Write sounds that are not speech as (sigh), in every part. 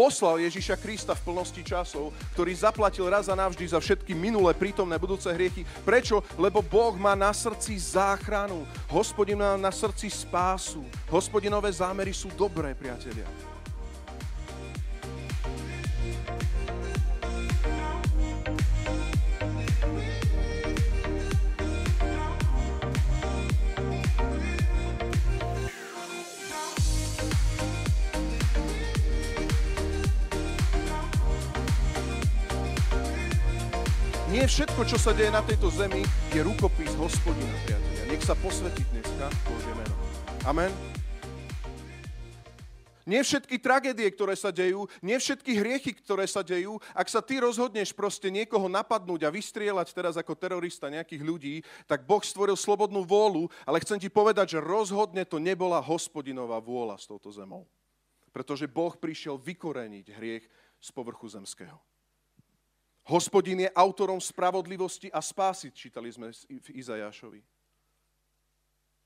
poslal Ježiša Krista v plnosti časov, ktorý zaplatil raz a navždy za všetky minulé, prítomné, budúce hriechy. Prečo? Lebo Boh má na srdci záchranu. Hospodin má na srdci spásu. Hospodinové zámery sú dobré, priatelia. Všetko, čo sa deje na tejto zemi, je rukopis hospodina, priatelia. Nech sa posvetí dneska Božie meno. Amen. Nie všetky tragédie, ktoré sa dejú, nie všetky hriechy, ktoré sa dejú, ak sa ty rozhodneš proste niekoho napadnúť a vystrieľať teraz ako terorista nejakých ľudí, tak Boh stvoril slobodnú vôľu, ale chcem ti povedať, že rozhodne to nebola hospodinová vôľa s touto zemou. Pretože Boh prišiel vykoreniť hriech z povrchu zemského. Hospodin je autorom spravodlivosti a spásy, čítali sme v Izajášovi.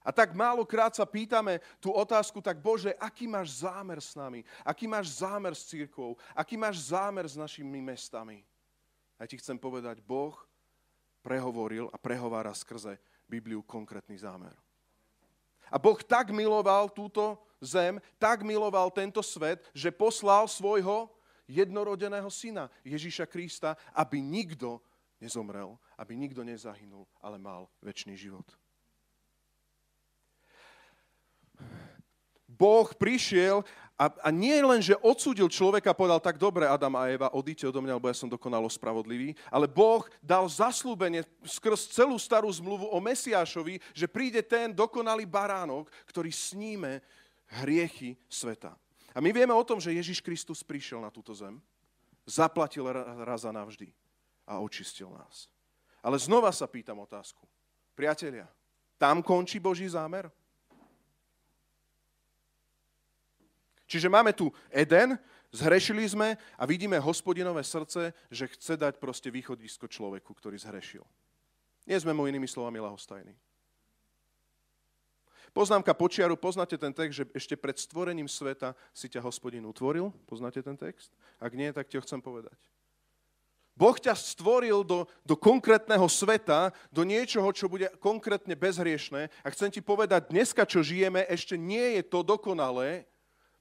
A tak málokrát sa pýtame tú otázku, tak Bože, aký máš zámer s nami? Aký máš zámer s církvou? Aký máš zámer s našimi mestami? A ja ti chcem povedať, Boh prehovoril a prehovára skrze Bibliu konkrétny zámer. A Boh tak miloval túto zem, tak miloval tento svet, že poslal svojho jednorodeného syna Ježíša Krista, aby nikto nezomrel, aby nikto nezahynul, ale mal väčší život. Boh prišiel a, a nie len, že odsúdil človeka povedal, tak dobre, Adam a Eva, odíďte odo mňa, lebo ja som dokonalo spravodlivý, ale Boh dal zaslúbenie skrz celú starú zmluvu o Mesiášovi, že príde ten dokonalý baránok, ktorý sníme hriechy sveta. A my vieme o tom, že Ježiš Kristus prišiel na túto zem, zaplatil raz a navždy a očistil nás. Ale znova sa pýtam otázku. Priatelia, tam končí Boží zámer? Čiže máme tu Eden, zhrešili sme a vidíme hospodinové srdce, že chce dať proste východisko človeku, ktorý zhrešil. Nie sme mu inými slovami lahostajní. Poznámka počiaru, poznáte ten text, že ešte pred stvorením sveta si ťa hospodin utvoril? Poznáte ten text? Ak nie, tak ti ho chcem povedať. Boh ťa stvoril do, do konkrétneho sveta, do niečoho, čo bude konkrétne bezhriešné. A chcem ti povedať, dneska, čo žijeme, ešte nie je to dokonalé,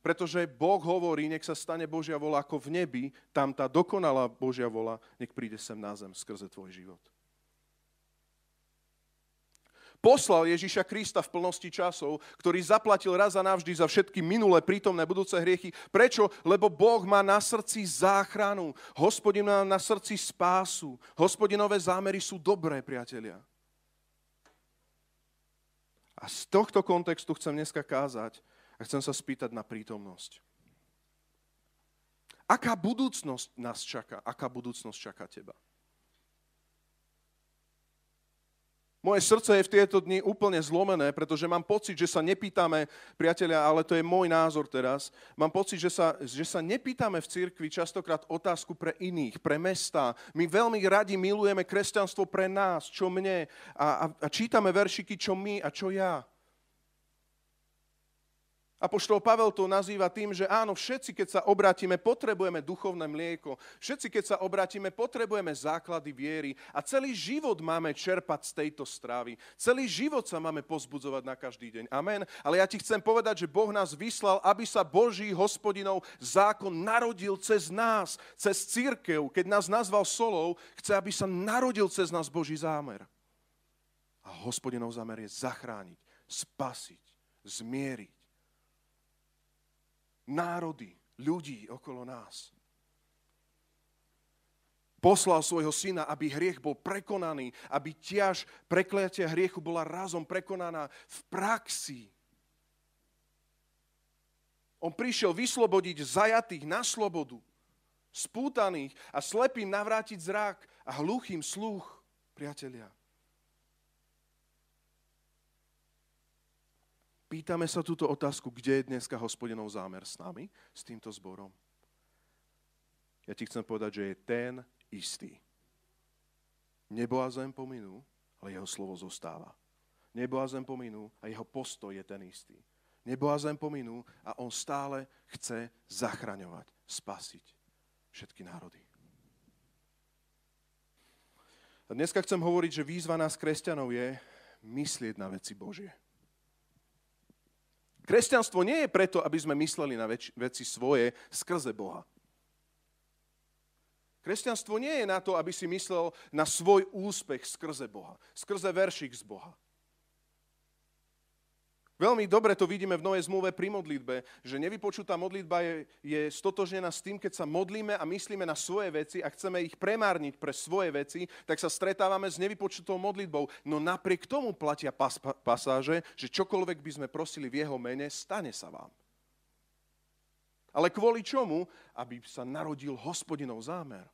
pretože Boh hovorí, nech sa stane Božia vola ako v nebi, tam tá dokonalá Božia vola, nech príde sem na zem skrze tvoj život poslal Ježiša Krista v plnosti časov, ktorý zaplatil raz a navždy za všetky minulé, prítomné, budúce hriechy. Prečo? Lebo Boh má na srdci záchranu. Hospodin má na srdci spásu. Hospodinové zámery sú dobré, priatelia. A z tohto kontextu chcem dneska kázať a chcem sa spýtať na prítomnosť. Aká budúcnosť nás čaká? Aká budúcnosť čaká teba? Moje srdce je v tieto dni úplne zlomené, pretože mám pocit, že sa nepýtame, priatelia, ale to je môj názor teraz, mám pocit, že sa, že sa nepýtame v cirkvi častokrát otázku pre iných, pre mesta. My veľmi radi milujeme kresťanstvo pre nás, čo mne, a, a, a čítame veršiky, čo my a čo ja. Apoštol Pavel to nazýva tým, že áno, všetci, keď sa obrátime, potrebujeme duchovné mlieko. Všetci, keď sa obrátime, potrebujeme základy viery. A celý život máme čerpať z tejto strávy. Celý život sa máme pozbudzovať na každý deň. Amen. Ale ja ti chcem povedať, že Boh nás vyslal, aby sa Boží hospodinov zákon narodil cez nás, cez církev. Keď nás nazval solou, chce, aby sa narodil cez nás Boží zámer. A hospodinov zámer je zachrániť, spasiť, zmieriť národy, ľudí okolo nás. Poslal svojho syna, aby hriech bol prekonaný, aby ťaž prekliatia hriechu bola razom prekonaná v praxi. On prišiel vyslobodiť zajatých na slobodu, spútaných a slepým navrátiť zrak a hluchým sluch, priatelia. Pýtame sa túto otázku, kde je dneska hospodinov zámer s nami, s týmto zborom. Ja ti chcem povedať, že je ten istý. Nebo a zem pominú, ale jeho slovo zostáva. Nebo a zem pominú a jeho postoj je ten istý. nebo a zem pominú a on stále chce zachraňovať, spasiť všetky národy. A dneska chcem hovoriť, že výzva nás kresťanov je myslieť na veci Božie. Kresťanstvo nie je preto, aby sme mysleli na veci svoje skrze Boha. Kresťanstvo nie je na to, aby si myslel na svoj úspech skrze Boha, skrze veršik z Boha. Veľmi dobre to vidíme v Novej zmluve pri modlitbe, že nevypočutá modlitba je, je stotožnená s tým, keď sa modlíme a myslíme na svoje veci a chceme ich premárniť pre svoje veci, tak sa stretávame s nevypočutou modlitbou. No napriek tomu platia pas, pasáže, že čokoľvek by sme prosili v jeho mene, stane sa vám. Ale kvôli čomu? Aby sa narodil hospodinov zámer.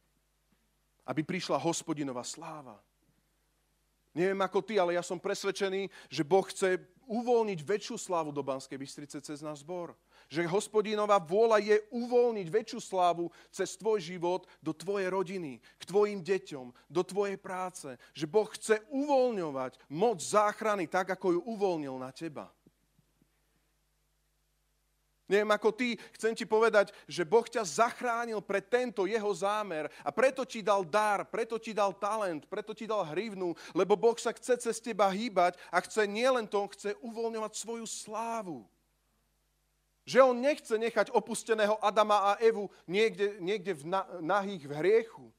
Aby prišla hospodinová sláva. Neviem ako ty, ale ja som presvedčený, že Boh chce uvoľniť väčšiu slávu do Banskej Bystrice cez náš zbor. Že hospodinová vôľa je uvoľniť väčšiu slávu cez tvoj život do tvojej rodiny, k tvojim deťom, do tvojej práce. Že Boh chce uvoľňovať moc záchrany tak, ako ju uvoľnil na teba. Neviem ako ty, chcem ti povedať, že Boh ťa zachránil pre tento jeho zámer a preto ti dal dar, preto ti dal talent, preto ti dal hrivnu, lebo Boh sa chce cez teba hýbať a chce nielen to, chce uvoľňovať svoju slávu. Že on nechce nechať opusteného Adama a Evu niekde, niekde v nahých v hriechu.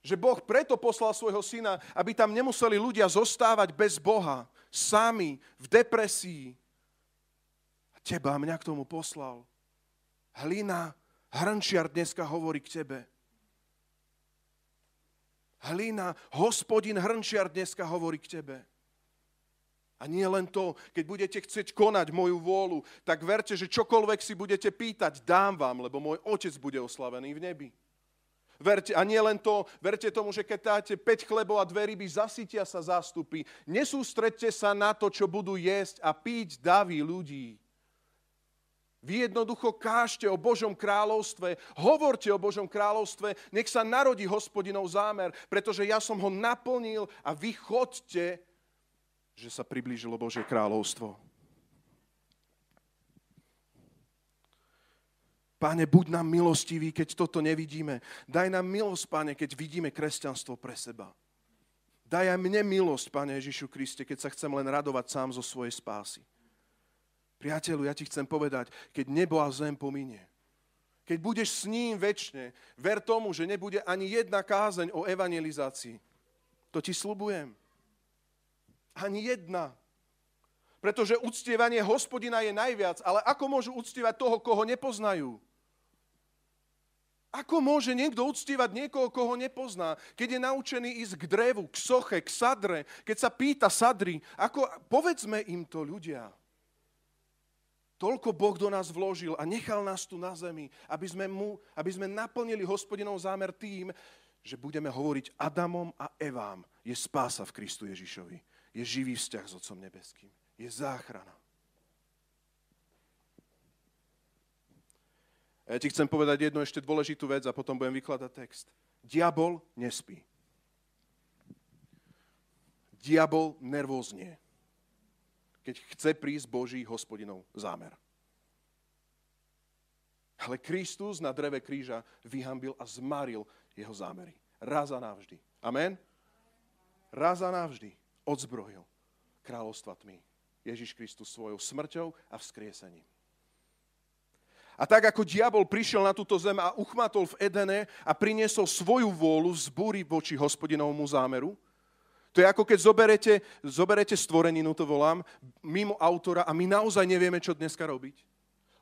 Že Boh preto poslal svojho syna, aby tam nemuseli ľudia zostávať bez Boha, sami, v depresii, teba mňa k tomu poslal. Hlina, hrnčiar dneska hovorí k tebe. Hlina, hospodin hrnčiar dneska hovorí k tebe. A nie len to, keď budete chcieť konať moju vôľu, tak verte, že čokoľvek si budete pýtať, dám vám, lebo môj otec bude oslavený v nebi. Verte, a nie len to, verte tomu, že keď dáte 5 chlebov a dve ryby, zasytia sa zástupy. Nesústredte sa na to, čo budú jesť a piť davy ľudí. Vy jednoducho kážte o Božom kráľovstve, hovorte o Božom kráľovstve, nech sa narodí hospodinov zámer, pretože ja som ho naplnil a vy chodte, že sa priblížilo Božie kráľovstvo. Páne, buď nám milostivý, keď toto nevidíme. Daj nám milosť, Páne, keď vidíme kresťanstvo pre seba. Daj aj mne milosť, Pane Ježišu Kriste, keď sa chcem len radovať sám zo svojej spásy. Priateľu, ja ti chcem povedať, keď nebo a zem pominie, keď budeš s ním väčšine, ver tomu, že nebude ani jedna kázeň o evangelizácii. To ti slubujem. Ani jedna. Pretože uctievanie hospodina je najviac, ale ako môžu uctievať toho, koho nepoznajú? Ako môže niekto uctievať niekoho, koho nepozná, keď je naučený ísť k drevu, k soche, k sadre, keď sa pýta sadry, ako, povedzme im to ľudia. Toľko Boh do nás vložil a nechal nás tu na zemi, aby sme, mu, aby sme naplnili hospodinov zámer tým, že budeme hovoriť Adamom a Evám. Je spása v Kristu Ježišovi. Je živý vzťah s Otcom Nebeským. Je záchrana. A ja ti chcem povedať jednu ešte dôležitú vec a potom budem vykladať text. Diabol nespí. Diabol nervóznie keď chce prísť Boží hospodinov zámer. Ale Kristus na dreve kríža vyhambil a zmaril jeho zámery. Raz a navždy. Amen? Raz a navždy odzbrojil kráľovstva tmy. Ježiš Kristus svojou smrťou a vzkriesením. A tak ako diabol prišiel na túto zem a uchmatol v Edene a priniesol svoju vôľu z búry voči hospodinovmu zámeru, to je ako keď zoberete, zoberete stvoreninu, to volám, mimo autora a my naozaj nevieme, čo dneska robiť.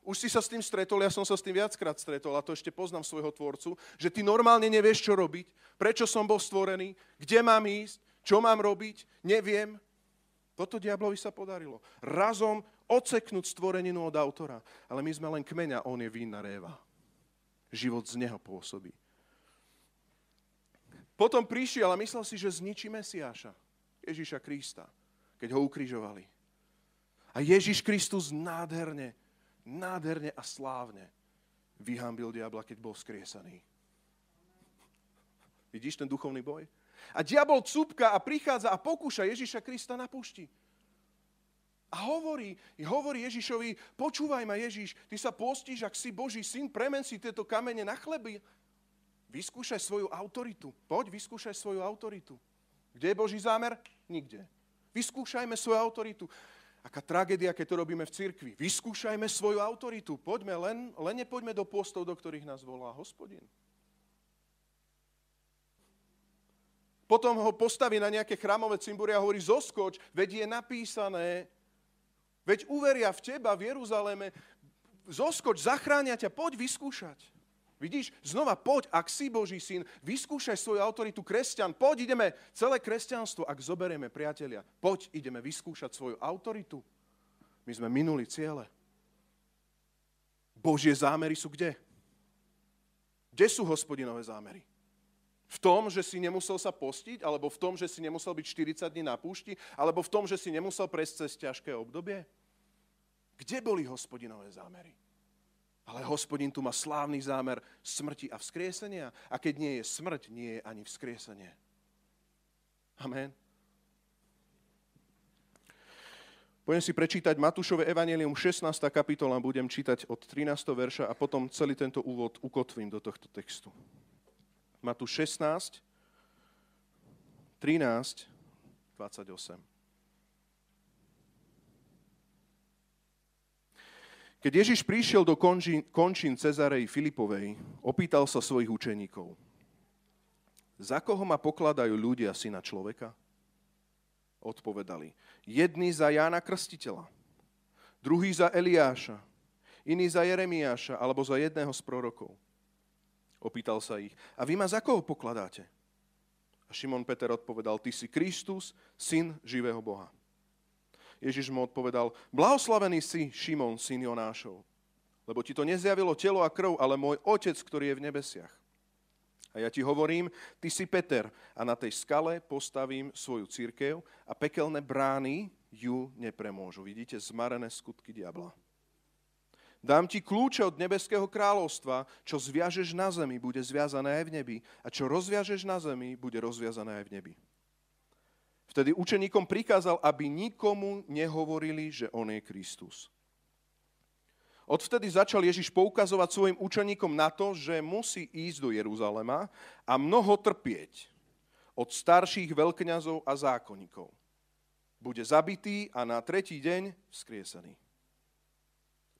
Už si sa s tým stretol, ja som sa s tým viackrát stretol a to ešte poznám svojho tvorcu, že ty normálne nevieš, čo robiť, prečo som bol stvorený, kde mám ísť, čo mám robiť, neviem. Toto diablovi sa podarilo. Razom odseknúť stvoreninu od autora. Ale my sme len kmeňa, on je vína réva. Život z neho pôsobí. Potom prišiel a myslel si, že zničí Mesiáša, Ježíša Krista, keď ho ukrižovali. A Ježíš Kristus nádherne, nádherne a slávne vyhambil diabla, keď bol skriesaný. Vidíš ten duchovný boj? A diabol cúpka a prichádza a pokúša Ježíša Krista na púšti. A hovorí, hovorí Ježišovi, počúvaj ma Ježiš, ty sa postíš, ak si Boží syn, premen si tieto kamene na chleby. Vyskúšaj svoju autoritu. Poď, vyskúšaj svoju autoritu. Kde je Boží zámer? Nikde. Vyskúšajme svoju autoritu. Aká tragédia, keď to robíme v cirkvi. Vyskúšajme svoju autoritu. Poďme, len, len nepoďme do postov, do ktorých nás volá hospodin. Potom ho postaví na nejaké chrámové cimbury a hovorí, zoskoč, veď je napísané, Veď uveria v teba v Jeruzaleme, zoskoč, zachránia ťa, poď vyskúšať. Vidíš, znova poď, ak si Boží syn, vyskúšaj svoju autoritu kresťan, poď, ideme celé kresťanstvo, ak zoberieme priatelia, poď, ideme vyskúšať svoju autoritu. My sme minuli ciele. Božie zámery sú kde? Kde sú hospodinové zámery? V tom, že si nemusel sa postiť, alebo v tom, že si nemusel byť 40 dní na púšti, alebo v tom, že si nemusel prejsť cez ťažké obdobie? Kde boli hospodinové zámery? Ale hospodin tu má slávny zámer smrti a vzkriesenia. A keď nie je smrť, nie je ani vzkriesenie. Amen. Budem si prečítať Matúšové evanelium 16. kapitola, budem čítať od 13. verša a potom celý tento úvod ukotvím do tohto textu. Matúš 16, 13, 28. Keď Ježiš prišiel do končín, končín Cezarej Filipovej, opýtal sa svojich učeníkov. Za koho ma pokladajú ľudia syna človeka? Odpovedali. Jedný za Jána Krstiteľa, druhý za Eliáša, iný za Jeremiáša alebo za jedného z prorokov. Opýtal sa ich. A vy ma za koho pokladáte? A Šimon Peter odpovedal, ty si Kristus, syn živého Boha. Ježiš mu odpovedal, blahoslavený si, Šimon, syn Jonášov, lebo ti to nezjavilo telo a krv, ale môj otec, ktorý je v nebesiach. A ja ti hovorím, ty si Peter a na tej skale postavím svoju církev a pekelné brány ju nepremôžu. Vidíte, zmarené skutky diabla. Dám ti kľúče od nebeského kráľovstva, čo zviažeš na zemi, bude zviazané aj v nebi, a čo rozviažeš na zemi, bude rozviazané aj v nebi. Vtedy učeníkom prikázal, aby nikomu nehovorili, že on je Kristus. Odvtedy začal Ježiš poukazovať svojim učeníkom na to, že musí ísť do Jeruzalema a mnoho trpieť od starších veľkňazov a zákonníkov. Bude zabitý a na tretí deň vzkriesený.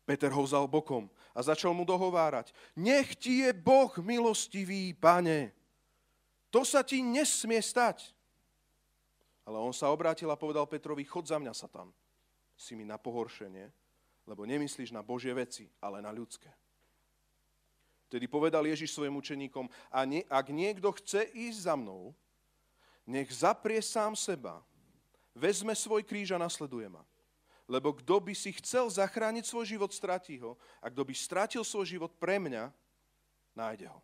Peter ho vzal bokom a začal mu dohovárať. Nech ti je Boh milostivý, pane. To sa ti nesmie stať. Ale on sa obrátil a povedal Petrovi, chod za mňa, Satan. Si mi na pohoršenie, lebo nemyslíš na Božie veci, ale na ľudské. Tedy povedal Ježiš svojim učeníkom, a nie, ak niekto chce ísť za mnou, nech zaprie sám seba, vezme svoj kríž a nasleduje ma. Lebo kto by si chcel zachrániť svoj život, stratí ho. A kto by stratil svoj život pre mňa, nájde ho.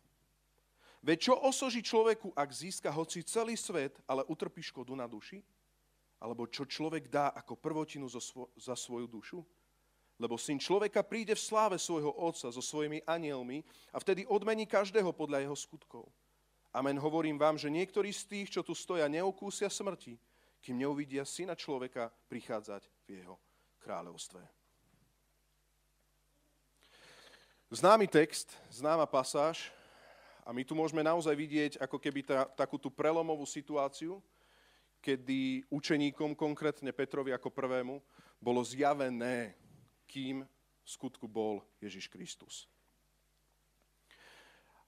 Veď čo osoží človeku, ak získa hoci celý svet, ale utrpí škodu na duši? Alebo čo človek dá ako prvotinu za svoju dušu? Lebo syn človeka príde v sláve svojho otca so svojimi anielmi a vtedy odmení každého podľa jeho skutkov. Amen, hovorím vám, že niektorí z tých, čo tu stoja, neokúsia smrti, kým neuvidia syna človeka prichádzať v jeho kráľovstve. Známy text, známa pasáž, a my tu môžeme naozaj vidieť ako keby tá, takú tú prelomovú situáciu, kedy učeníkom, konkrétne Petrovi ako prvému, bolo zjavené, kým v skutku bol Ježiš Kristus.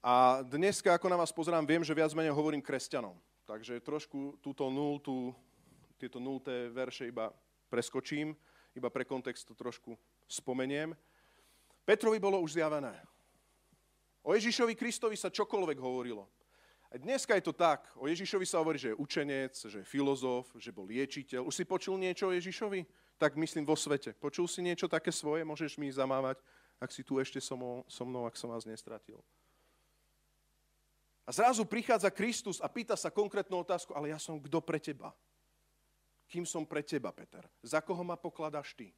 A dneska, ako na vás pozerám, viem, že viac menej hovorím kresťanom. Takže trošku túto nultú, tieto nulté verše iba preskočím, iba pre kontext to trošku spomeniem. Petrovi bolo už zjavené. O Ježišovi Kristovi sa čokoľvek hovorilo. A dneska je to tak. O Ježišovi sa hovorí, že je učenec, že je filozof, že bol liečiteľ. Už si počul niečo o Ježišovi? Tak myslím vo svete. Počul si niečo také svoje? Môžeš mi zamávať, ak si tu ešte so mnou, ak som vás nestratil. A zrazu prichádza Kristus a pýta sa konkrétnu otázku, ale ja som kto pre teba? Kým som pre teba, Peter? Za koho ma pokladáš ty?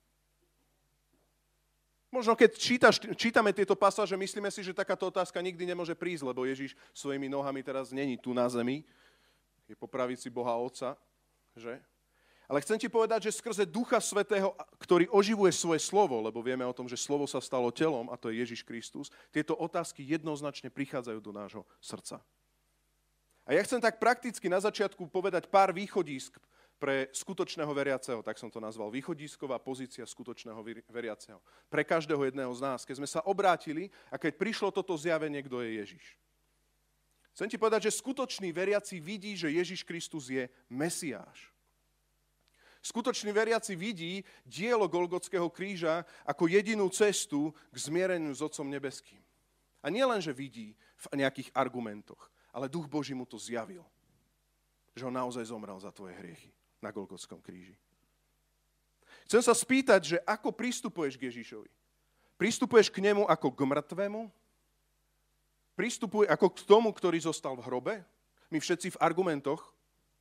Možno keď čítaš, čítame tieto pasáže, myslíme si, že takáto otázka nikdy nemôže prísť, lebo Ježiš svojimi nohami teraz není tu na zemi, je po pravici Boha Otca, že? Ale chcem ti povedať, že skrze Ducha Svetého, ktorý oživuje svoje slovo, lebo vieme o tom, že slovo sa stalo telom, a to je Ježiš Kristus, tieto otázky jednoznačne prichádzajú do nášho srdca. A ja chcem tak prakticky na začiatku povedať pár východísk pre skutočného veriaceho, tak som to nazval, východisková pozícia skutočného veriaceho. Pre každého jedného z nás, keď sme sa obrátili a keď prišlo toto zjavenie, kto je Ježiš. Chcem ti povedať, že skutočný veriaci vidí, že Ježiš Kristus je Mesiáš. Skutočný veriaci vidí dielo Golgotského kríža ako jedinú cestu k zmiereniu s Otcom nebeským. A nie len, že vidí v nejakých argumentoch, ale Duch Boží mu to zjavil. Že on naozaj zomrel za tvoje hriechy na Golgotskom kríži. Chcem sa spýtať, že ako pristupuješ k Ježišovi? Pristupuješ k nemu ako k mŕtvemu? Pristupuje ako k tomu, ktorý zostal v hrobe? My všetci v argumentoch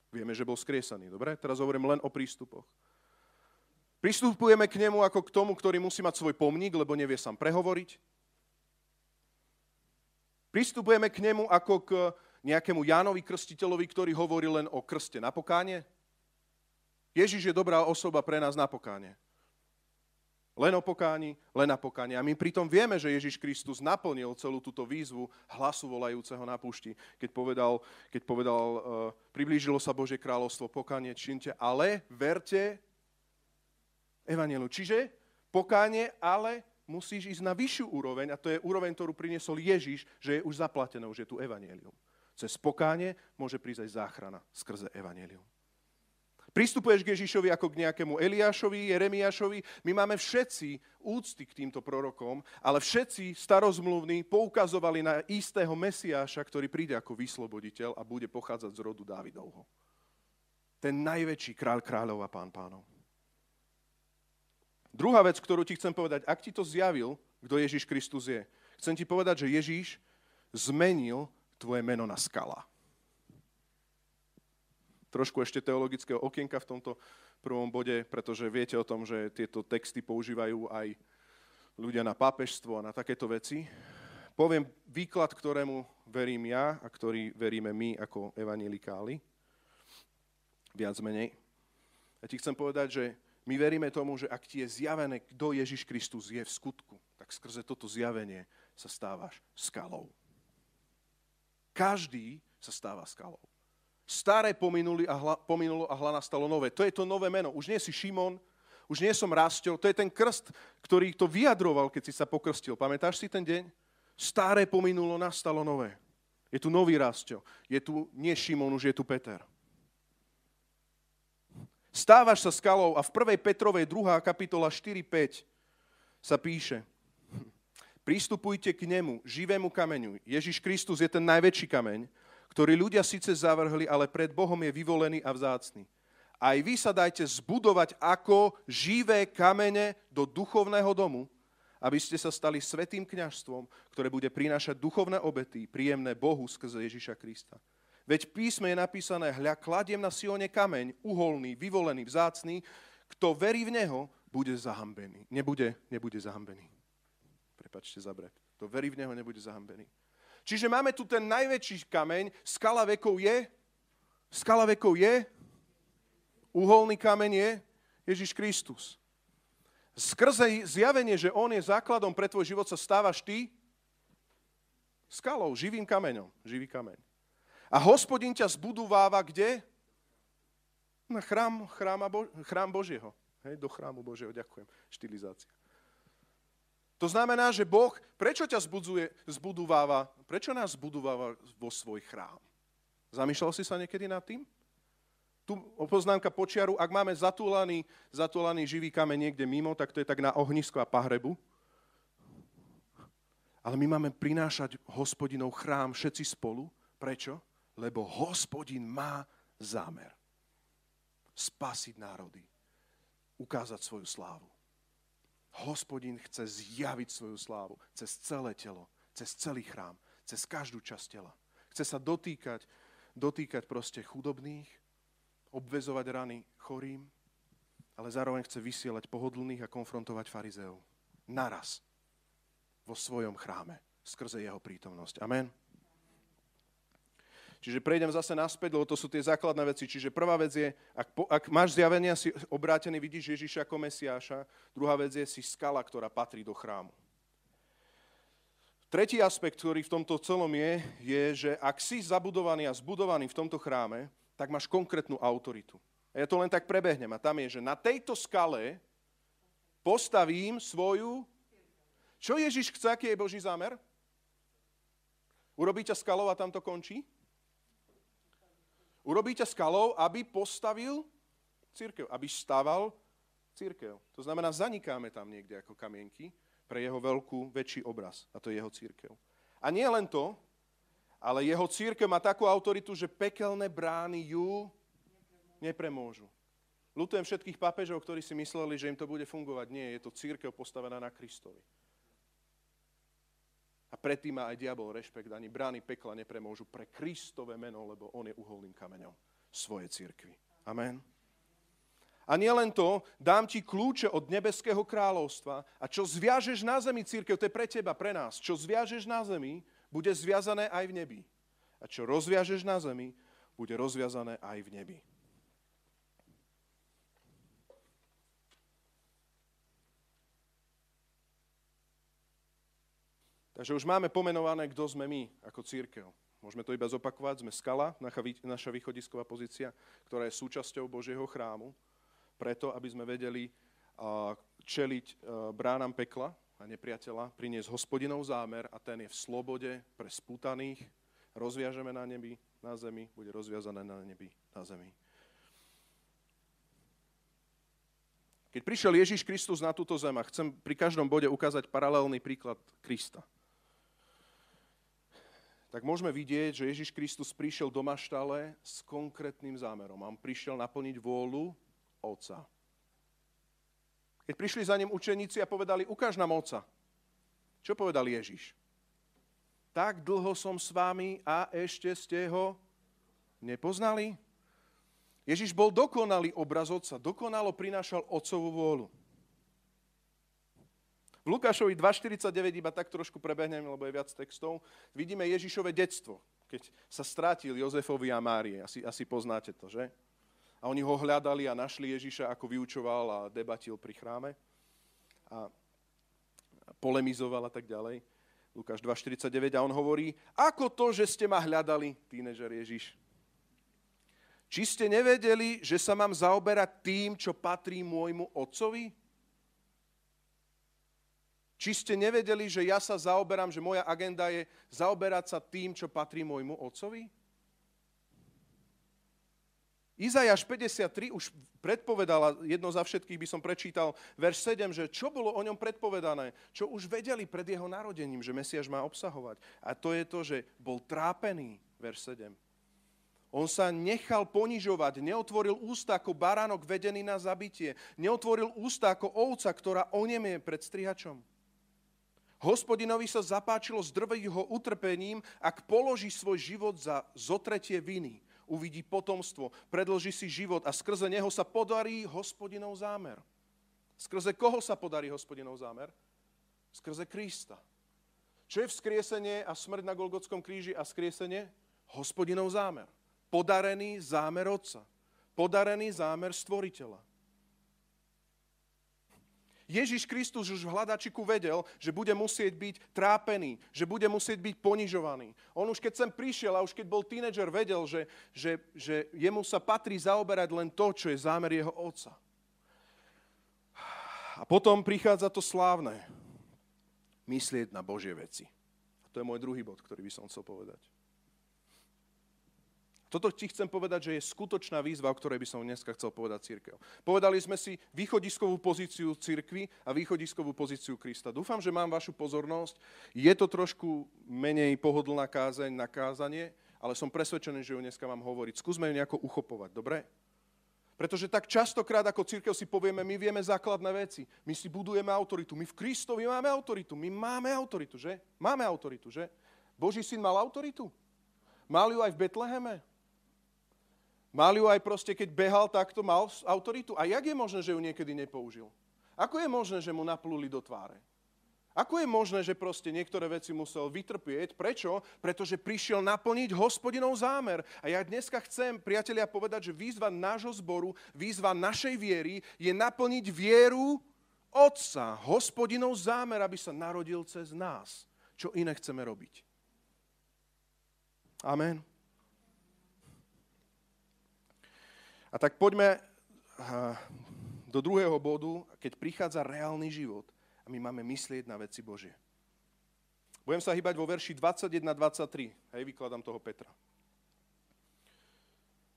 Vieme, že bol skriesaný, dobre? Teraz hovorím len o prístupoch. Pristupujeme k nemu ako k tomu, ktorý musí mať svoj pomník, lebo nevie sám prehovoriť. Pristupujeme k nemu ako k nejakému Jánovi Krstiteľovi, ktorý hovorí len o krste na pokáne. Ježiš je dobrá osoba pre nás na pokáne. Len o pokáni, len na pokáni. A my pritom vieme, že Ježiš Kristus naplnil celú túto výzvu hlasu volajúceho na púšti, keď povedal, keď povedal uh, priblížilo sa Božie kráľovstvo, pokánie činte, ale verte evanielu. Čiže pokánie, ale musíš ísť na vyššiu úroveň, a to je úroveň, ktorú priniesol Ježiš, že je už zaplatené, už je tu evanielium. Cez pokánie môže prísť aj záchrana skrze evanielium. Pristupuješ k Ježišovi ako k nejakému Eliášovi, Jeremiášovi. My máme všetci úcty k týmto prorokom, ale všetci starozmluvní poukazovali na istého Mesiáša, ktorý príde ako vysloboditeľ a bude pochádzať z rodu Dávidovho. Ten najväčší kráľ kráľov a pán pánov. Druhá vec, ktorú ti chcem povedať, ak ti to zjavil, kto Ježiš Kristus je, chcem ti povedať, že Ježiš zmenil tvoje meno na skala trošku ešte teologického okienka v tomto prvom bode, pretože viete o tom, že tieto texty používajú aj ľudia na pápežstvo a na takéto veci. Poviem výklad, ktorému verím ja a ktorý veríme my ako evangelikáli. Viac menej. Ja ti chcem povedať, že my veríme tomu, že ak ti je zjavené, kto Ježiš Kristus je v skutku, tak skrze toto zjavenie sa stávaš skalou. Každý sa stáva skalou. Staré pominuli a hla, pominulo a hla nastalo nové. To je to nové meno. Už nie si Šimon, už nie som Rastio. To je ten krst, ktorý to vyjadroval, keď si sa pokrstil. Pamätáš si ten deň? Staré pominulo, nastalo nové. Je tu nový Rastio. Je tu nie Šimon, už je tu Peter. Stávaš sa skalou a v 1. Petrovej 2. kapitola 4.5 sa píše Pristupujte k nemu, živému kameňu. Ježiš Kristus je ten najväčší kameň, ktorý ľudia síce zavrhli, ale pred Bohom je vyvolený a vzácný. Aj vy sa dajte zbudovať ako živé kamene do duchovného domu, aby ste sa stali svetým kňažstvom, ktoré bude prinášať duchovné obety, príjemné Bohu skrze Ježiša Krista. Veď písme je napísané, hľa, kladiem na Sione kameň, uholný, vyvolený, vzácný, kto verí v Neho, bude zahambený. Nebude, nebude zahambený. Prepačte za bret. Kto verí v Neho, nebude zahambený. Čiže máme tu ten najväčší kameň, skala vekov je, skala vekov je, uholný kameň je Ježiš Kristus. Skrze zjavenie, že On je základom pre tvoj život, sa stávaš ty skalou, živým kameňom, živý kameň. A hospodin ťa zbudováva kde? Na chrám, chrám, Bo- chrám Božieho. Hej, do chrámu Božieho, ďakujem. Štilizácia. To znamená, že Boh, prečo ťa zbudzuje, zbudováva, prečo nás zbudováva vo svoj chrám? Zamýšľal si sa niekedy nad tým? Tu poznámka počiaru, ak máme zatúlaný, zatúlaný živý kameň niekde mimo, tak to je tak na ohnisko a pahrebu. Ale my máme prinášať hospodinov chrám všetci spolu. Prečo? Lebo hospodin má zámer. Spasiť národy. Ukázať svoju slávu. Hospodin chce zjaviť svoju slávu cez celé telo, cez celý chrám, cez každú časť tela. Chce sa dotýkať, dotýkať proste chudobných, obvezovať rany chorým, ale zároveň chce vysielať pohodlných a konfrontovať farizeov. Naraz. Vo svojom chráme. Skrze jeho prítomnosť. Amen. Čiže prejdem zase naspäť, lebo to sú tie základné veci. Čiže prvá vec je, ak, po, ak máš zjavenia, si obrátený, vidíš Ježiša ako Mesiáša. Druhá vec je, si skala, ktorá patrí do chrámu. Tretí aspekt, ktorý v tomto celom je, je, že ak si zabudovaný a zbudovaný v tomto chráme, tak máš konkrétnu autoritu. A ja to len tak prebehnem. A tam je, že na tejto skale postavím svoju... Čo Ježiš chce, aký je Boží zámer? Urobí ťa skalou a tam to končí? Urobí ťa skalou, aby postavil církev, aby stával církev. To znamená, zanikáme tam niekde ako kamienky, pre jeho veľkú, väčší obraz. A to je jeho církev. A nie len to, ale jeho církev má takú autoritu, že pekelné brány ju nepremôžu. Lutujem všetkých papežov, ktorí si mysleli, že im to bude fungovať. Nie, je to církev postavená na Kristovi. A predtým má aj diabol rešpekt, ani brány pekla nepremôžu pre Kristové meno, lebo on je uholným kameňom svojej církvy. Amen. A nielen to, dám ti kľúče od nebeského kráľovstva a čo zviažeš na zemi, církev, to je pre teba, pre nás, čo zviažeš na zemi, bude zviazané aj v nebi. A čo rozviažeš na zemi, bude rozviazané aj v nebi. Takže už máme pomenované, kto sme my ako církev. Môžeme to iba zopakovať. Sme skala, naša východisková pozícia, ktorá je súčasťou Božieho chrámu preto, aby sme vedeli čeliť bránam pekla a nepriateľa, priniesť hospodinov zámer a ten je v slobode pre spútaných. Rozviažeme na nebi, na zemi, bude rozviazané na nebi, na zemi. Keď prišiel Ježiš Kristus na túto zem, a chcem pri každom bode ukázať paralelný príklad Krista, tak môžeme vidieť, že Ježiš Kristus prišiel do maštale s konkrétnym zámerom. On prišiel naplniť vôľu Otca. Keď prišli za ním učeníci a povedali, ukáž nám Otca. Čo povedal Ježiš? Tak dlho som s vami a ešte ste ho nepoznali? Ježiš bol dokonalý obraz Otca, dokonalo prinášal Otcovú vôľu. Lukášovi 2.49, iba tak trošku prebehnem, lebo je viac textov, vidíme Ježišové detstvo, keď sa strátil Jozefovi a Márie. Asi, asi poznáte to, že? A oni ho hľadali a našli Ježiša, ako vyučoval a debatil pri chráme. A polemizoval a tak ďalej. Lukáš 2.49 a on hovorí, ako to, že ste ma hľadali, tínežer Ježiš? Či ste nevedeli, že sa mám zaoberať tým, čo patrí môjmu otcovi? Či ste nevedeli, že ja sa zaoberám, že moja agenda je zaoberať sa tým, čo patrí môjmu otcovi? Izajáš 53 už predpovedala, jedno za všetkých by som prečítal, verš 7, že čo bolo o ňom predpovedané, čo už vedeli pred jeho narodením, že Mesiaš má obsahovať. A to je to, že bol trápený, verš 7. On sa nechal ponižovať, neotvoril ústa ako baránok vedený na zabitie, neotvoril ústa ako ovca, ktorá onemie pred strihačom. Hospodinovi sa zapáčilo zdrviť ho utrpením, ak položí svoj život za zotretie viny uvidí potomstvo, predloží si život a skrze neho sa podarí hospodinov zámer. Skrze koho sa podarí hospodinov zámer? Skrze Krista. Čo je vzkriesenie a smrť na Golgotskom kríži a vzkriesenie? Hospodinov zámer. Podarený zámer Otca. Podarený zámer Stvoriteľa. Ježiš Kristus už v hľadačiku vedel, že bude musieť byť trápený, že bude musieť byť ponižovaný. On už keď sem prišiel a už keď bol tínedžer, vedel, že, že, že jemu sa patrí zaoberať len to, čo je zámer jeho otca. A potom prichádza to slávne. Myslieť na Božie veci. A to je môj druhý bod, ktorý by som chcel povedať. Toto ti chcem povedať, že je skutočná výzva, o ktorej by som dneska chcel povedať církev. Povedali sme si východiskovú pozíciu církvy a východiskovú pozíciu Krista. Dúfam, že mám vašu pozornosť. Je to trošku menej pohodlná kázeň na kázanie, ale som presvedčený, že ju dneska mám hovoriť. Skúsme ju nejako uchopovať, dobre? Pretože tak častokrát ako církev si povieme, my vieme základné veci. My si budujeme autoritu. My v Kristovi máme autoritu. My máme autoritu, že? Máme autoritu, že? Boží syn mal autoritu? Mal ju aj v Betleheme? Mal ju aj proste, keď behal, takto mal autoritu. A jak je možné, že ju niekedy nepoužil? Ako je možné, že mu napluli do tváre? Ako je možné, že proste niektoré veci musel vytrpieť? Prečo? Pretože prišiel naplniť hospodinov zámer. A ja dneska chcem, priatelia, povedať, že výzva nášho zboru, výzva našej viery je naplniť vieru Otca, hospodinov zámer, aby sa narodil cez nás. Čo iné chceme robiť? Amen. A tak poďme do druhého bodu, keď prichádza reálny život a my máme myslieť na veci Božie. Budem sa hýbať vo verši 21-23. Hej, vykladám toho Petra.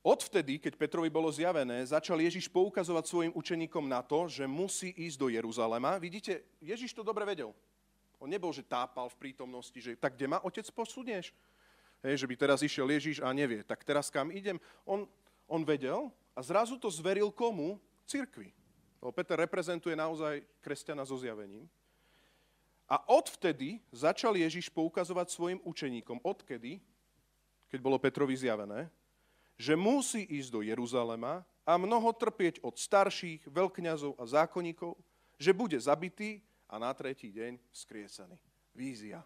Odvtedy, keď Petrovi bolo zjavené, začal Ježiš poukazovať svojim učeníkom na to, že musí ísť do Jeruzalema. Vidíte, Ježiš to dobre vedel. On nebol, že tápal v prítomnosti, že tak kde ma otec posunieš? Hej, že by teraz išiel Ježiš a nevie, tak teraz kam idem? On, on vedel a zrazu to zveril komu? Cirkvi. Lebo Peter reprezentuje naozaj kresťana so zjavením. A odvtedy začal Ježiš poukazovať svojim učeníkom, odkedy, keď bolo Petrovi zjavené, že musí ísť do Jeruzalema a mnoho trpieť od starších, veľkňazov a zákonníkov, že bude zabitý a na tretí deň skriesený. Vízia.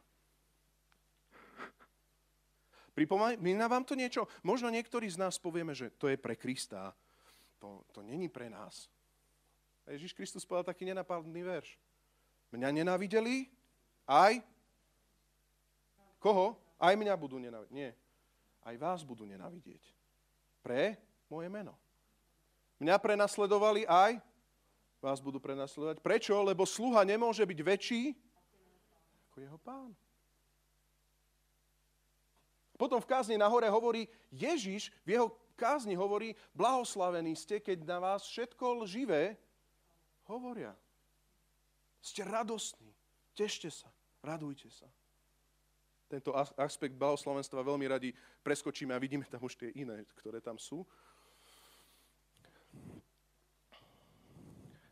Pripomína vám to niečo? Možno niektorí z nás povieme, že to je pre Krista. To, to není pre nás. A Ježiš Kristus povedal taký nenapadný verš. Mňa nenávideli aj koho? Aj mňa budú nenávidieť. Nie. Aj vás budú nenávidieť. Pre moje meno. Mňa prenasledovali aj vás budú prenasledovať. Prečo? Lebo sluha nemôže byť väčší ako jeho pán. Potom v kázni na hore hovorí, Ježiš v jeho kázni hovorí, blahoslavení ste, keď na vás všetko lživé hovoria. Ste radostní, tešte sa, radujte sa. Tento aspekt blahoslavenstva veľmi radi preskočíme a vidíme tam už tie iné, ktoré tam sú.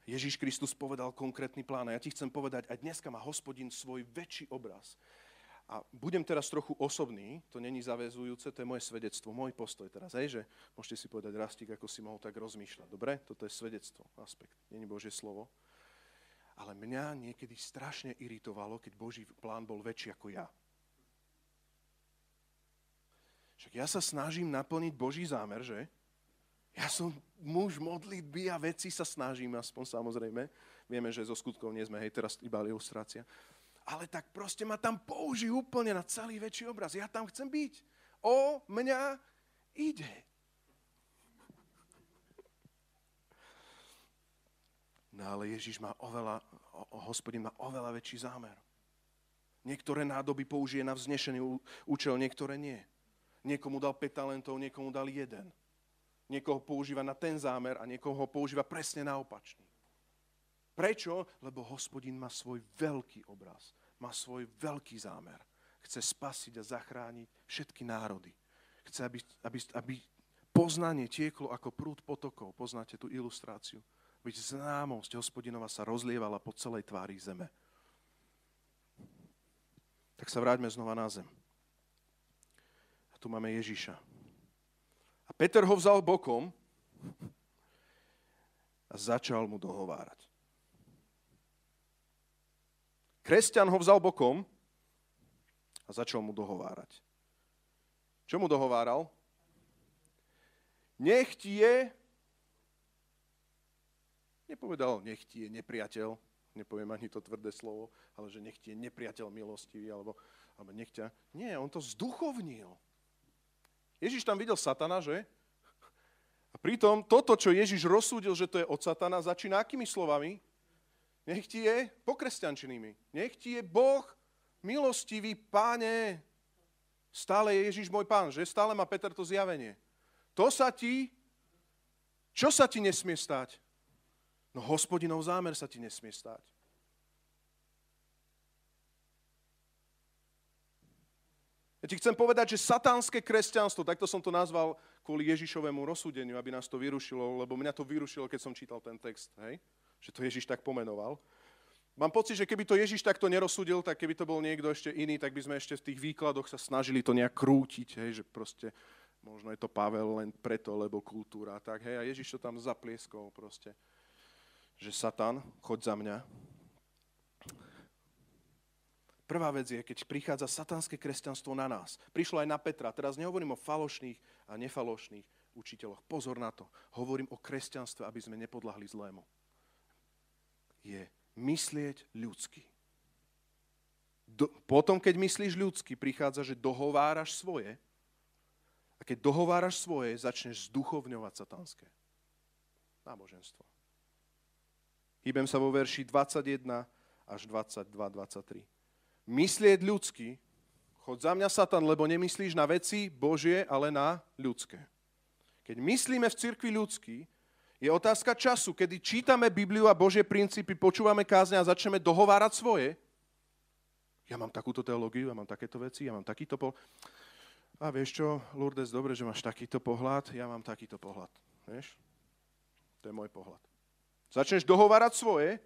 Ježíš Kristus povedal konkrétny plán a ja ti chcem povedať, aj dneska má hospodin svoj väčší obraz. A budem teraz trochu osobný, to není zavezujúce, to je moje svedectvo, môj postoj teraz, hej, že môžete si povedať, Rastík, ako si mohol tak rozmýšľať. Dobre? Toto je svedectvo, aspekt, není Božie slovo. Ale mňa niekedy strašne iritovalo, keď Boží plán bol väčší ako ja. Však ja sa snažím naplniť Boží zámer, že? Ja som muž modlitby a veci sa snažím, aspoň samozrejme. Vieme, že zo skutkov nie sme, hej, teraz iba ilustrácia ale tak proste ma tam použij úplne na celý väčší obraz. Ja tam chcem byť. O mňa ide. No ale Ježiš má oveľa, hospodin má oveľa väčší zámer. Niektoré nádoby použije na vznešený účel, niektoré nie. Niekomu dal 5 talentov, niekomu dal jeden. Niekoho používa na ten zámer a niekoho ho používa presne na opačný. Prečo? Lebo hospodin má svoj veľký obraz, má svoj veľký zámer. Chce spasiť a zachrániť všetky národy. Chce, aby, aby, aby poznanie tieklo ako prúd potokov. Poznáte tú ilustráciu? Byť známosť hospodinova sa rozlievala po celej tvári zeme. Tak sa vráťme znova na zem. A tu máme Ježiša. A Peter ho vzal bokom a začal mu dohovárať. Kresťan ho vzal bokom a začal mu dohovárať. Čo mu dohováral? Nech ti je, nepovedal, nech ti je nepriateľ, nepoviem ani to tvrdé slovo, ale že nech ti je nepriateľ milostivý, alebo, alebo nech ťa... Nie, on to zduchovnil. Ježiš tam videl satana, že? A pritom toto, čo Ježiš rozsúdil, že to je od satana, začína akými slovami? Nech ti je pokresťančenými. Nech ti je Boh milostivý, páne. Stále je Ježiš môj pán, že? Stále má Peter to zjavenie. To sa ti, čo sa ti nesmie stať? No hospodinov zámer sa ti nesmie stať. Ja ti chcem povedať, že satánske kresťanstvo, takto som to nazval kvôli Ježišovému rozsúdeniu, aby nás to vyrušilo, lebo mňa to vyrušilo, keď som čítal ten text. Hej? Že to Ježiš tak pomenoval. Mám pocit, že keby to Ježiš takto nerozsudil, tak keby to bol niekto ešte iný, tak by sme ešte v tých výkladoch sa snažili to nejak krútiť, hej, že proste možno je to Pavel len preto, lebo kultúra. Tak, hej, a Ježiš to tam zaplieskol proste, že Satan, choď za mňa. Prvá vec je, keď prichádza satanské kresťanstvo na nás. Prišlo aj na Petra. Teraz nehovorím o falošných a nefalošných učiteľoch. Pozor na to. Hovorím o kresťanstve, aby sme nepodľahli zlému. Je myslieť ľudsky. Do, potom, keď myslíš ľudsky, prichádza, že dohováraš svoje. A keď dohováraš svoje, začneš zduchovňovať satanské náboženstvo. Hýbem sa vo verši 21 až 22, 23 myslieť ľudsky, chod za mňa Satan, lebo nemyslíš na veci Božie, ale na ľudské. Keď myslíme v cirkvi ľudský, je otázka času, kedy čítame Bibliu a Božie princípy, počúvame kázne a začneme dohovárať svoje. Ja mám takúto teológiu, ja mám takéto veci, ja mám takýto pohľad. A vieš čo, Lourdes, dobre, že máš takýto pohľad, ja mám takýto pohľad. Vieš? To je môj pohľad. Začneš dohovárať svoje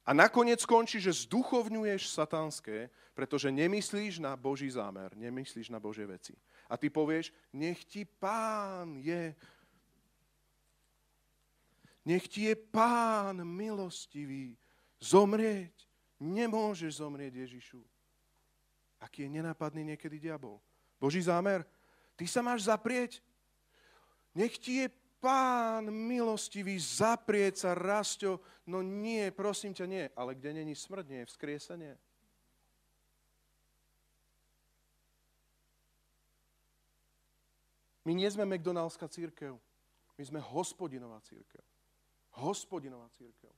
a nakoniec skončí, že zduchovňuješ satanské, pretože nemyslíš na Boží zámer, nemyslíš na Božie veci. A ty povieš, nech ti pán je, nech ti je pán milostivý zomrieť. Nemôžeš zomrieť Ježišu. Aký je nenápadný niekedy diabol. Boží zámer, ty sa máš zaprieť. Nech ti je Pán milostivý, zaprieť sa, Rasto, no nie, prosím ťa, nie. Ale kde není smrť, nie je vzkriesenie. My nie sme McDonaldská církev. My sme hospodinová církev. Hospodinová církev.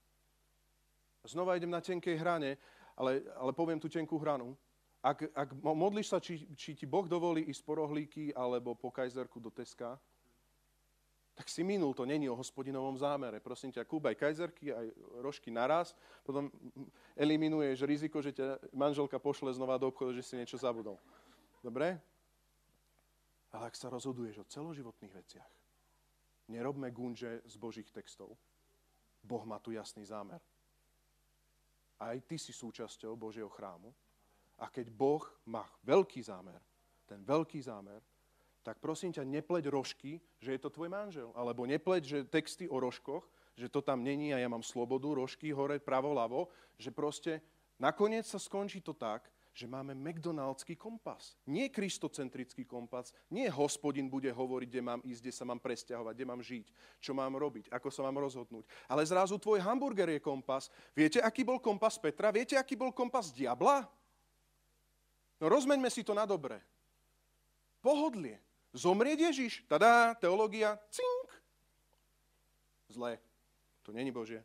Znova idem na tenkej hrane, ale, ale poviem tú tenkú hranu. Ak, ak modlíš sa, či, či ti Boh dovolí ísť po rohlíky alebo po kajzerku do Teska, tak si minul, to není o hospodinovom zámere. Prosím ťa, kúbaj kajzerky aj rožky naraz, potom eliminuješ riziko, že ťa manželka pošle znova do obchodu, že si niečo zabudol. Dobre? Ale ak sa rozhoduješ o celoživotných veciach, nerobme gunže z Božích textov. Boh má tu jasný zámer. Aj ty si súčasťou Božieho chrámu. A keď Boh má veľký zámer, ten veľký zámer, tak prosím ťa, nepleť rožky, že je to tvoj manžel. Alebo nepleť, že texty o rožkoch, že to tam není a ja mám slobodu, rožky hore, pravo, lavo, že proste nakoniec sa skončí to tak, že máme McDonaldský kompas. Nie kristocentrický kompas, nie hospodin bude hovoriť, kde mám ísť, kde sa mám presťahovať, kde mám žiť, čo mám robiť, ako sa mám rozhodnúť. Ale zrazu tvoj hamburger je kompas. Viete, aký bol kompas Petra? Viete, aký bol kompas diabla? No rozmeňme si to na dobre. Pohodlie. Zomrieť Ježiš? Tadá, teológia, cink. Zlé. To není Božie.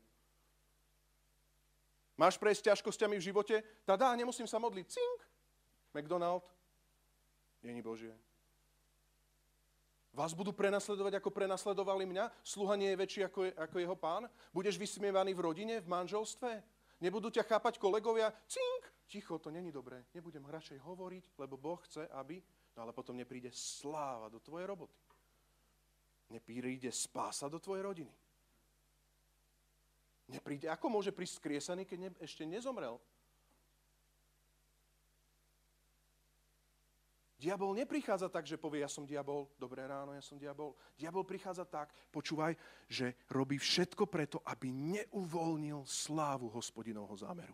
Máš prejsť ťažkosťami v živote? Tadá, nemusím sa modliť. Cink. McDonald? Není Božie. Vás budú prenasledovať, ako prenasledovali mňa? Sluha nie je väčší ako, je, ako jeho pán? Budeš vysmievaný v rodine, v manželstve? Nebudú ťa chápať kolegovia? Cink! Ticho, to není dobré. Nebudem radšej hovoriť, lebo Boh chce, aby No ale potom nepríde sláva do tvojej roboty. Nepríde spása do tvojej rodiny. Nepríde. Ako môže prísť skriesaný, keď ne, ešte nezomrel? Diabol neprichádza tak, že povie, ja som diabol, dobré ráno, ja som diabol. Diabol prichádza tak, počúvaj, že robí všetko preto, aby neuvolnil slávu hospodinovho zámeru.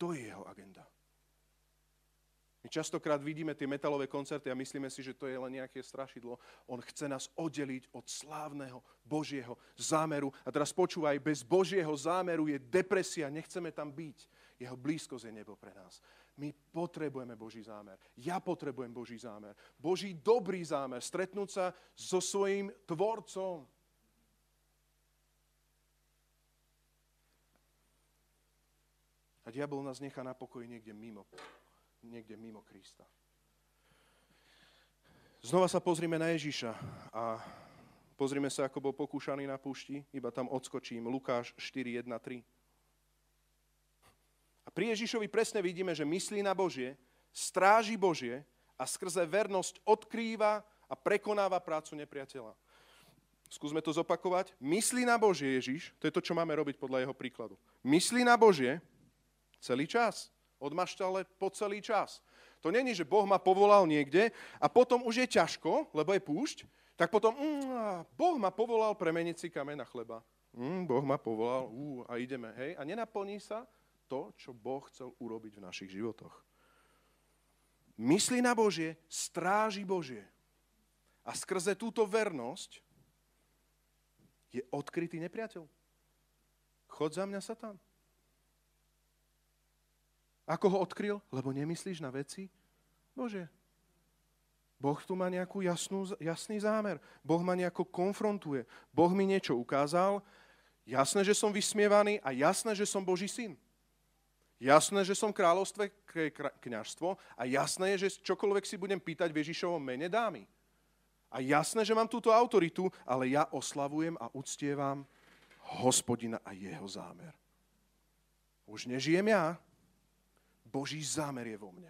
To je jeho agenda. My častokrát vidíme tie metalové koncerty a myslíme si, že to je len nejaké strašidlo. On chce nás oddeliť od slávneho Božieho zámeru. A teraz počúvaj, bez Božieho zámeru je depresia, nechceme tam byť. Jeho blízkosť je nebo pre nás. My potrebujeme Boží zámer. Ja potrebujem Boží zámer. Boží dobrý zámer. Stretnúť sa so svojím tvorcom. A diabol nás nechá na pokoji niekde mimo niekde mimo Krista. Znova sa pozrime na Ježiša a pozrime sa, ako bol pokúšaný na púšti, iba tam odskočím, Lukáš 4, 1, 3. A pri Ježišovi presne vidíme, že myslí na Božie, stráži Božie a skrze vernosť odkrýva a prekonáva prácu nepriateľa. Skúsme to zopakovať. Myslí na Božie Ježiš, to je to, čo máme robiť podľa jeho príkladu. Myslí na Božie celý čas. Od maštale po celý čas. To není, že Boh ma povolal niekde a potom už je ťažko, lebo je púšť, tak potom, mm, Boh ma povolal premeniť si kamen na chleba. Mm, boh ma povolal, ú, a ideme, hej. A nenaplní sa to, čo Boh chcel urobiť v našich životoch. Myslí na Božie, stráži Božie. A skrze túto vernosť je odkrytý nepriateľ. Chod za mňa, Satan. Ako ho odkryl? Lebo nemyslíš na veci Bože. Boh tu má nejakú jasnú, jasný zámer. Boh ma nejako konfrontuje. Boh mi niečo ukázal. Jasné, že som vysmievaný a jasné, že som Boží syn. Jasné, že som kráľovstve kňažstvo a jasné je, že čokoľvek si budem pýtať v Ježišovom mene dámy. A jasné, že mám túto autoritu, ale ja oslavujem a uctievam hospodina a jeho zámer. Už nežijem ja, Boží zámer je vo mne.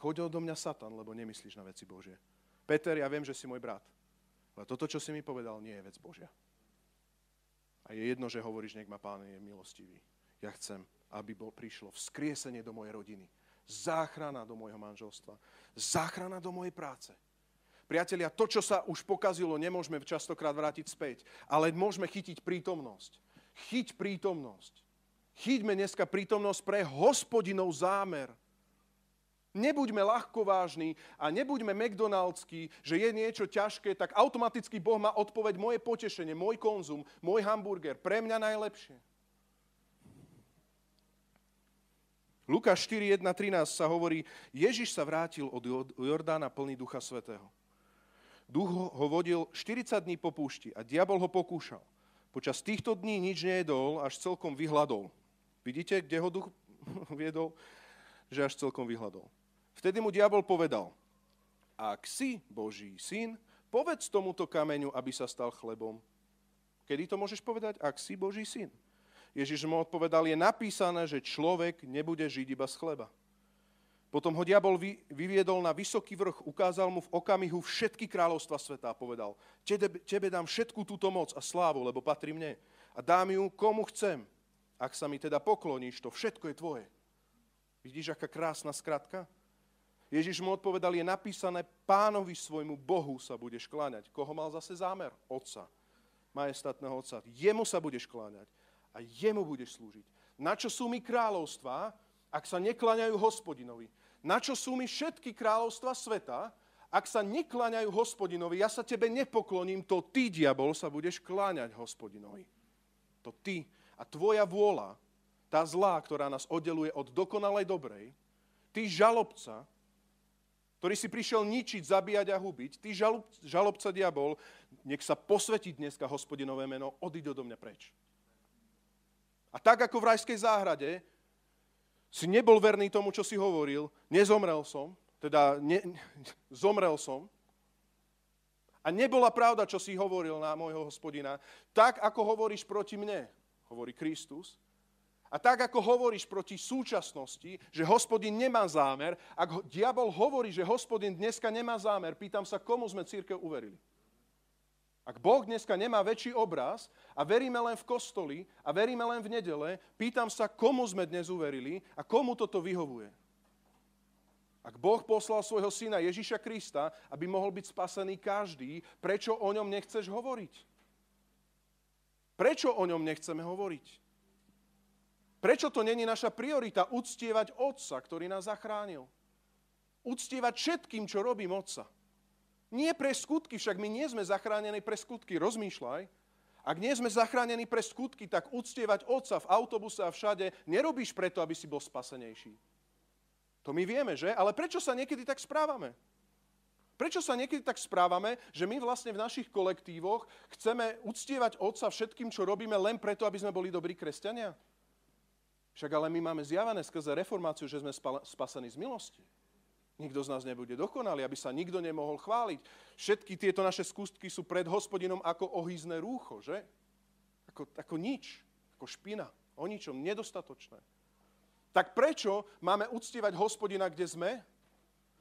Choď odo mňa Satan, lebo nemyslíš na veci Božie. Peter, ja viem, že si môj brat. Ale toto, čo si mi povedal, nie je vec Božia. A je jedno, že hovoríš, nech ma Pán je milostivý. Ja chcem, aby bol, prišlo vzkriesenie do mojej rodiny. Záchrana do môjho manželstva. Záchrana do mojej práce. Priatelia, to, čo sa už pokazilo, nemôžeme častokrát vrátiť späť, ale môžeme chytiť prítomnosť. Chyť prítomnosť. Chyťme dneska prítomnosť pre hospodinov zámer Nebuďme ľahkovážni a nebuďme McDonaldskí, že je niečo ťažké, tak automaticky Boh má odpoveď moje potešenie, môj konzum, môj hamburger, pre mňa najlepšie. Lukáš 4, 1, 13 sa hovorí, Ježiš sa vrátil od Jordána plný Ducha Svetého. Duch ho vodil 40 dní po púšti a diabol ho pokúšal. Počas týchto dní nič nejedol, až celkom vyhľadol. Vidíte, kde ho duch (laughs) viedol? Že až celkom vyhľadol. Vtedy mu diabol povedal, ak si Boží syn, povedz tomuto kameňu, aby sa stal chlebom. Kedy to môžeš povedať? Ak si Boží syn. Ježiš mu odpovedal, je napísané, že človek nebude žiť iba z chleba. Potom ho diabol vy, vyviedol na vysoký vrch, ukázal mu v okamihu všetky kráľovstva sveta a povedal, tebe, tebe dám všetku túto moc a slávu, lebo patrí mne. A dám ju komu chcem. Ak sa mi teda pokloníš, to všetko je tvoje. Vidíš, aká krásna skratka? Ježiš mu odpovedal, je napísané, pánovi svojmu Bohu sa budeš kláňať. Koho mal zase zámer? Otca, majestátneho otca. Jemu sa budeš kláňať a jemu budeš slúžiť. Na čo sú mi kráľovstvá, ak sa nekláňajú hospodinovi? Na čo sú mi všetky kráľovstva sveta, ak sa nekláňajú hospodinovi? Ja sa tebe nepokloním, to ty, diabol, sa budeš kláňať hospodinovi. To ty a tvoja vôľa, tá zlá, ktorá nás oddeluje od dokonalej dobrej, ty žalobca, ktorý si prišiel ničiť, zabíjať a hubiť, ty žalob, žalobca diabol, nech sa posvetí dneska hospodinové meno, odiď odo mňa preč. A tak ako v rajskej záhrade si nebol verný tomu, čo si hovoril, nezomrel som, teda ne, (laughs) zomrel som, a nebola pravda, čo si hovoril na môjho hospodina, tak ako hovoríš proti mne, hovorí Kristus, a tak, ako hovoríš proti súčasnosti, že hospodin nemá zámer, ak diabol hovorí, že hospodin dneska nemá zámer, pýtam sa, komu sme církev uverili. Ak Boh dneska nemá väčší obraz a veríme len v kostoli a veríme len v nedele, pýtam sa, komu sme dnes uverili a komu toto vyhovuje. Ak Boh poslal svojho syna Ježiša Krista, aby mohol byť spasený každý, prečo o ňom nechceš hovoriť? Prečo o ňom nechceme hovoriť? Prečo to není naša priorita uctievať Otca, ktorý nás zachránil? Uctievať všetkým, čo robím Otca. Nie pre skutky, však my nie sme zachránení pre skutky, rozmýšľaj. Ak nie sme zachránení pre skutky, tak uctievať Otca v autobuse a všade nerobíš preto, aby si bol spasenejší. To my vieme, že? Ale prečo sa niekedy tak správame? Prečo sa niekedy tak správame, že my vlastne v našich kolektívoch chceme uctievať Otca všetkým, čo robíme, len preto, aby sme boli dobrí kresťania? Však ale my máme zjavené skrze reformáciu, že sme spasení z milosti. Nikto z nás nebude dokonalý, aby sa nikto nemohol chváliť. Všetky tieto naše skústky sú pred hospodinom ako ohýzne rúcho, že? Ako, ako nič, ako špina, o ničom, nedostatočné. Tak prečo máme uctievať hospodina, kde sme?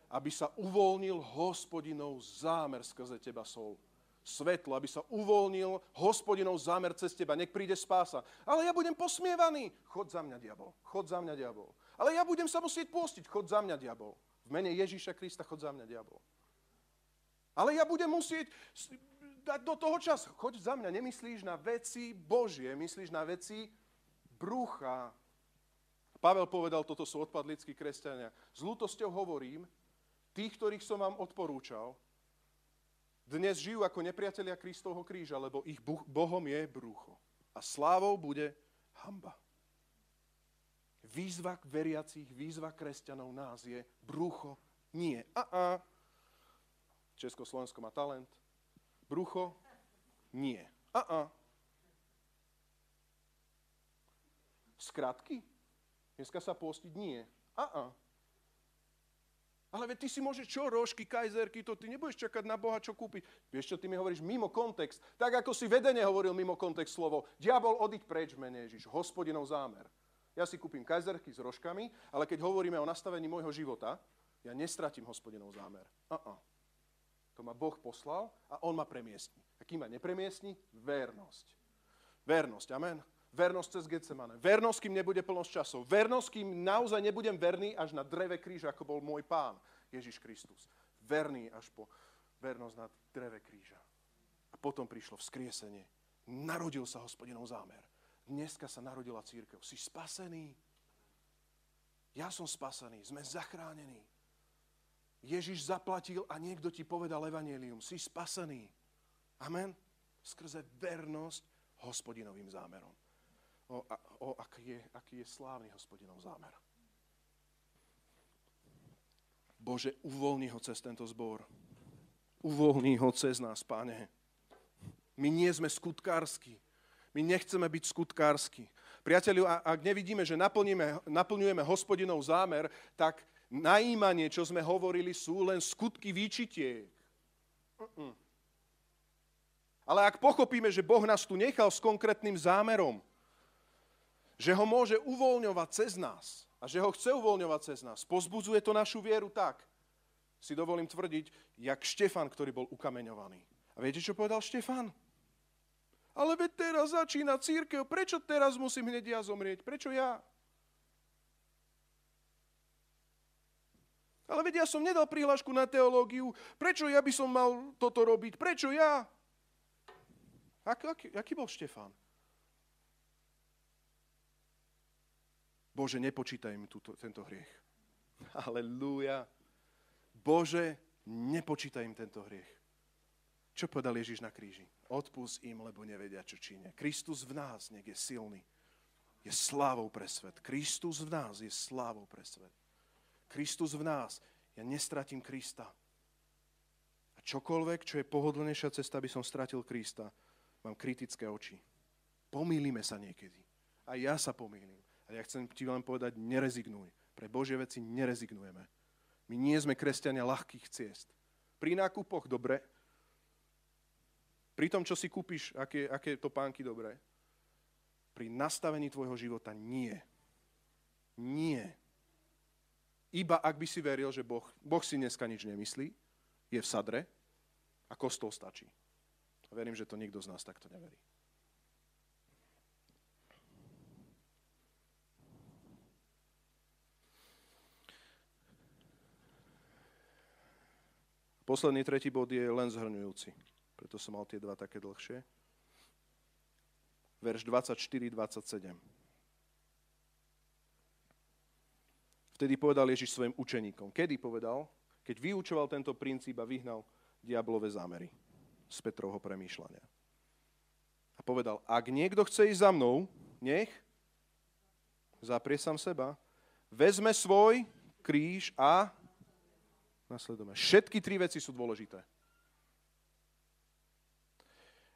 Aby sa uvoľnil hospodinov zámer skrze teba, sol svetlo, aby sa uvoľnil hospodinov zámer cez teba, nech príde spása. Ale ja budem posmievaný. Chod za mňa, diabol. Chod za mňa, diabol. Ale ja budem sa musieť postiť. Chod za mňa, diabol. V mene Ježíša Krista chod za mňa, diabol. Ale ja budem musieť dať do toho čas. Choď za mňa. Nemyslíš na veci Božie, myslíš na veci brucha. Pavel povedal, toto sú odpadlickí kresťania. S ľútosťou hovorím, tých, ktorých som vám odporúčal, dnes žijú ako nepriatelia Kristovho kríža, lebo ich Bohom je brucho. A slávou bude hamba. Výzva veriacich, výzva kresťanov nás je brucho nie. A a. Československo má talent. Brucho nie. A a. Skratky? Dneska sa postiť? Nie. A a. Ale ty si môžeš čo, rožky, kajzerky, to ty nebudeš čakať na Boha, čo kúpiť. Vieš čo, ty mi hovoríš mimo kontext. Tak ako si vedene hovoril mimo kontext slovo. Diabol, odiť preč, mene Ježiš. Hospodinov zámer. Ja si kúpim kajzerky s rožkami, ale keď hovoríme o nastavení môjho života, ja nestratím hospodinov zámer. Uh-uh. To ma Boh poslal a On ma premiestni. A kým ma nepremiestni? Vernosť. Vernosť, amen. Vernosť cez Getsemane. Vernosť, kým nebude plnosť časov. Vernosť, kým naozaj nebudem verný až na dreve kríža, ako bol môj pán Ježiš Kristus. Verný až po vernosť na dreve kríža. A potom prišlo vzkriesenie. Narodil sa hospodinov zámer. Dneska sa narodila církev. Si spasený. Ja som spasený. Sme zachránení. Ježiš zaplatil a niekto ti povedal evanelium. Si spasený. Amen. Skrze vernosť hospodinovým zámerom o, o aký, je, aký je slávny hospodinov zámer. Bože, uvoľni ho cez tento zbor. Uvoľni ho cez nás, Pane. My nie sme skutkársky. My nechceme byť skutkársky. Priateľu, ak nevidíme, že naplňujeme hospodinov zámer, tak najímanie, čo sme hovorili, sú len skutky výčitiek. Ale ak pochopíme, že Boh nás tu nechal s konkrétnym zámerom, že ho môže uvoľňovať cez nás a že ho chce uvoľňovať cez nás. Pozbudzuje to našu vieru tak, si dovolím tvrdiť, jak Štefan, ktorý bol ukameňovaný. A viete, čo povedal Štefan? Ale veď teraz začína církev, prečo teraz musím hneď ja zomrieť? Prečo ja? Ale veď ja som nedal prihlášku na teológiu, prečo ja by som mal toto robiť? Prečo ja? Ak, aký, aký bol Štefan? Bože, nepočítaj mi túto, tento hriech. (laughs) Halelúja. Bože, nepočítaj im tento hriech. Čo povedal Ježiš na kríži? Odpust im, lebo nevedia, čo činia. Kristus v nás nech je silný. Je slávou pre svet. Kristus v nás je slávou pre svet. Kristus v nás. Ja nestratím Krista. A čokoľvek, čo je pohodlnejšia cesta, by som stratil Krista, mám kritické oči. Pomýlime sa niekedy. A ja sa pomýlim. A ja chcem ti len povedať, nerezignuj. Pre Božie veci nerezignujeme. My nie sme kresťania ľahkých ciest. Pri nákupoch dobre, pri tom, čo si kúpiš, aké, aké topánky dobré, pri nastavení tvojho života nie. Nie. Iba ak by si veril, že boh, boh si dneska nič nemyslí, je v sadre a kostol stačí. A verím, že to nikto z nás takto neverí. Posledný tretí bod je len zhrňujúci. Preto som mal tie dva také dlhšie. Verš 24-27. Vtedy povedal Ježiš svojim učeníkom. Kedy povedal? Keď vyučoval tento princíp a vyhnal diablové zámery z Petrovho premýšľania. A povedal, ak niekto chce ísť za mnou, nech zaprie sám seba, vezme svoj kríž a Nasledujeme. Všetky tri veci sú dôležité.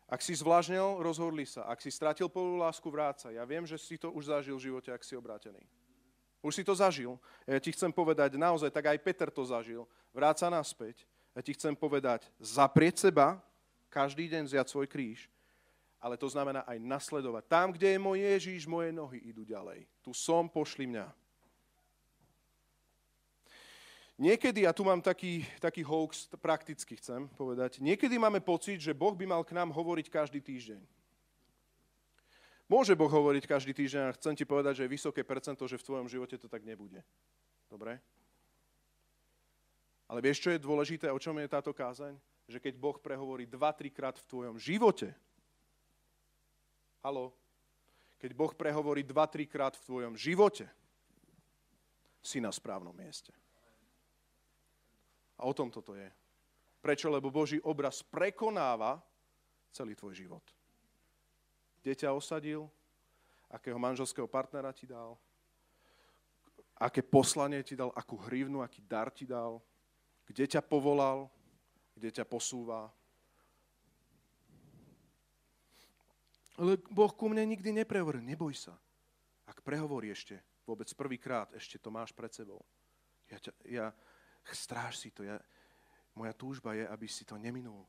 Ak si zvlážnil, rozhodli sa. Ak si stratil prvú lásku, vráca. Ja viem, že si to už zažil v živote, ak si obrátený. Už si to zažil. Ja ti chcem povedať, naozaj, tak aj Peter to zažil. Vráca naspäť. Ja ti chcem povedať, zaprieť seba, každý deň vziať svoj kríž, ale to znamená aj nasledovať. Tam, kde je môj Ježíš, moje nohy idú ďalej. Tu som, pošli mňa. Niekedy, a tu mám taký, taký hoax, prakticky chcem povedať, niekedy máme pocit, že Boh by mal k nám hovoriť každý týždeň. Môže Boh hovoriť každý týždeň a chcem ti povedať, že je vysoké percento, že v tvojom živote to tak nebude. Dobre? Ale vieš, čo je dôležité, o čom je táto kázaň? Že keď Boh prehovorí 2-3 krát v tvojom živote, halo, keď Boh prehovorí 2-3 krát v tvojom živote, si na správnom mieste. A o tom toto je. Prečo? Lebo Boží obraz prekonáva celý tvoj život. Kde ťa osadil? Akého manželského partnera ti dal? Aké poslanie ti dal? Akú hrivnu, aký dar ti dal? Kde ťa povolal? Kde ťa posúva? Ale Boh ku mne nikdy neprehovoril. Neboj sa. Ak prehovorí ešte, vôbec prvýkrát, ešte to máš pred sebou. Ja, ťa, ja stráž si to. Ja, moja túžba je, aby si to neminul.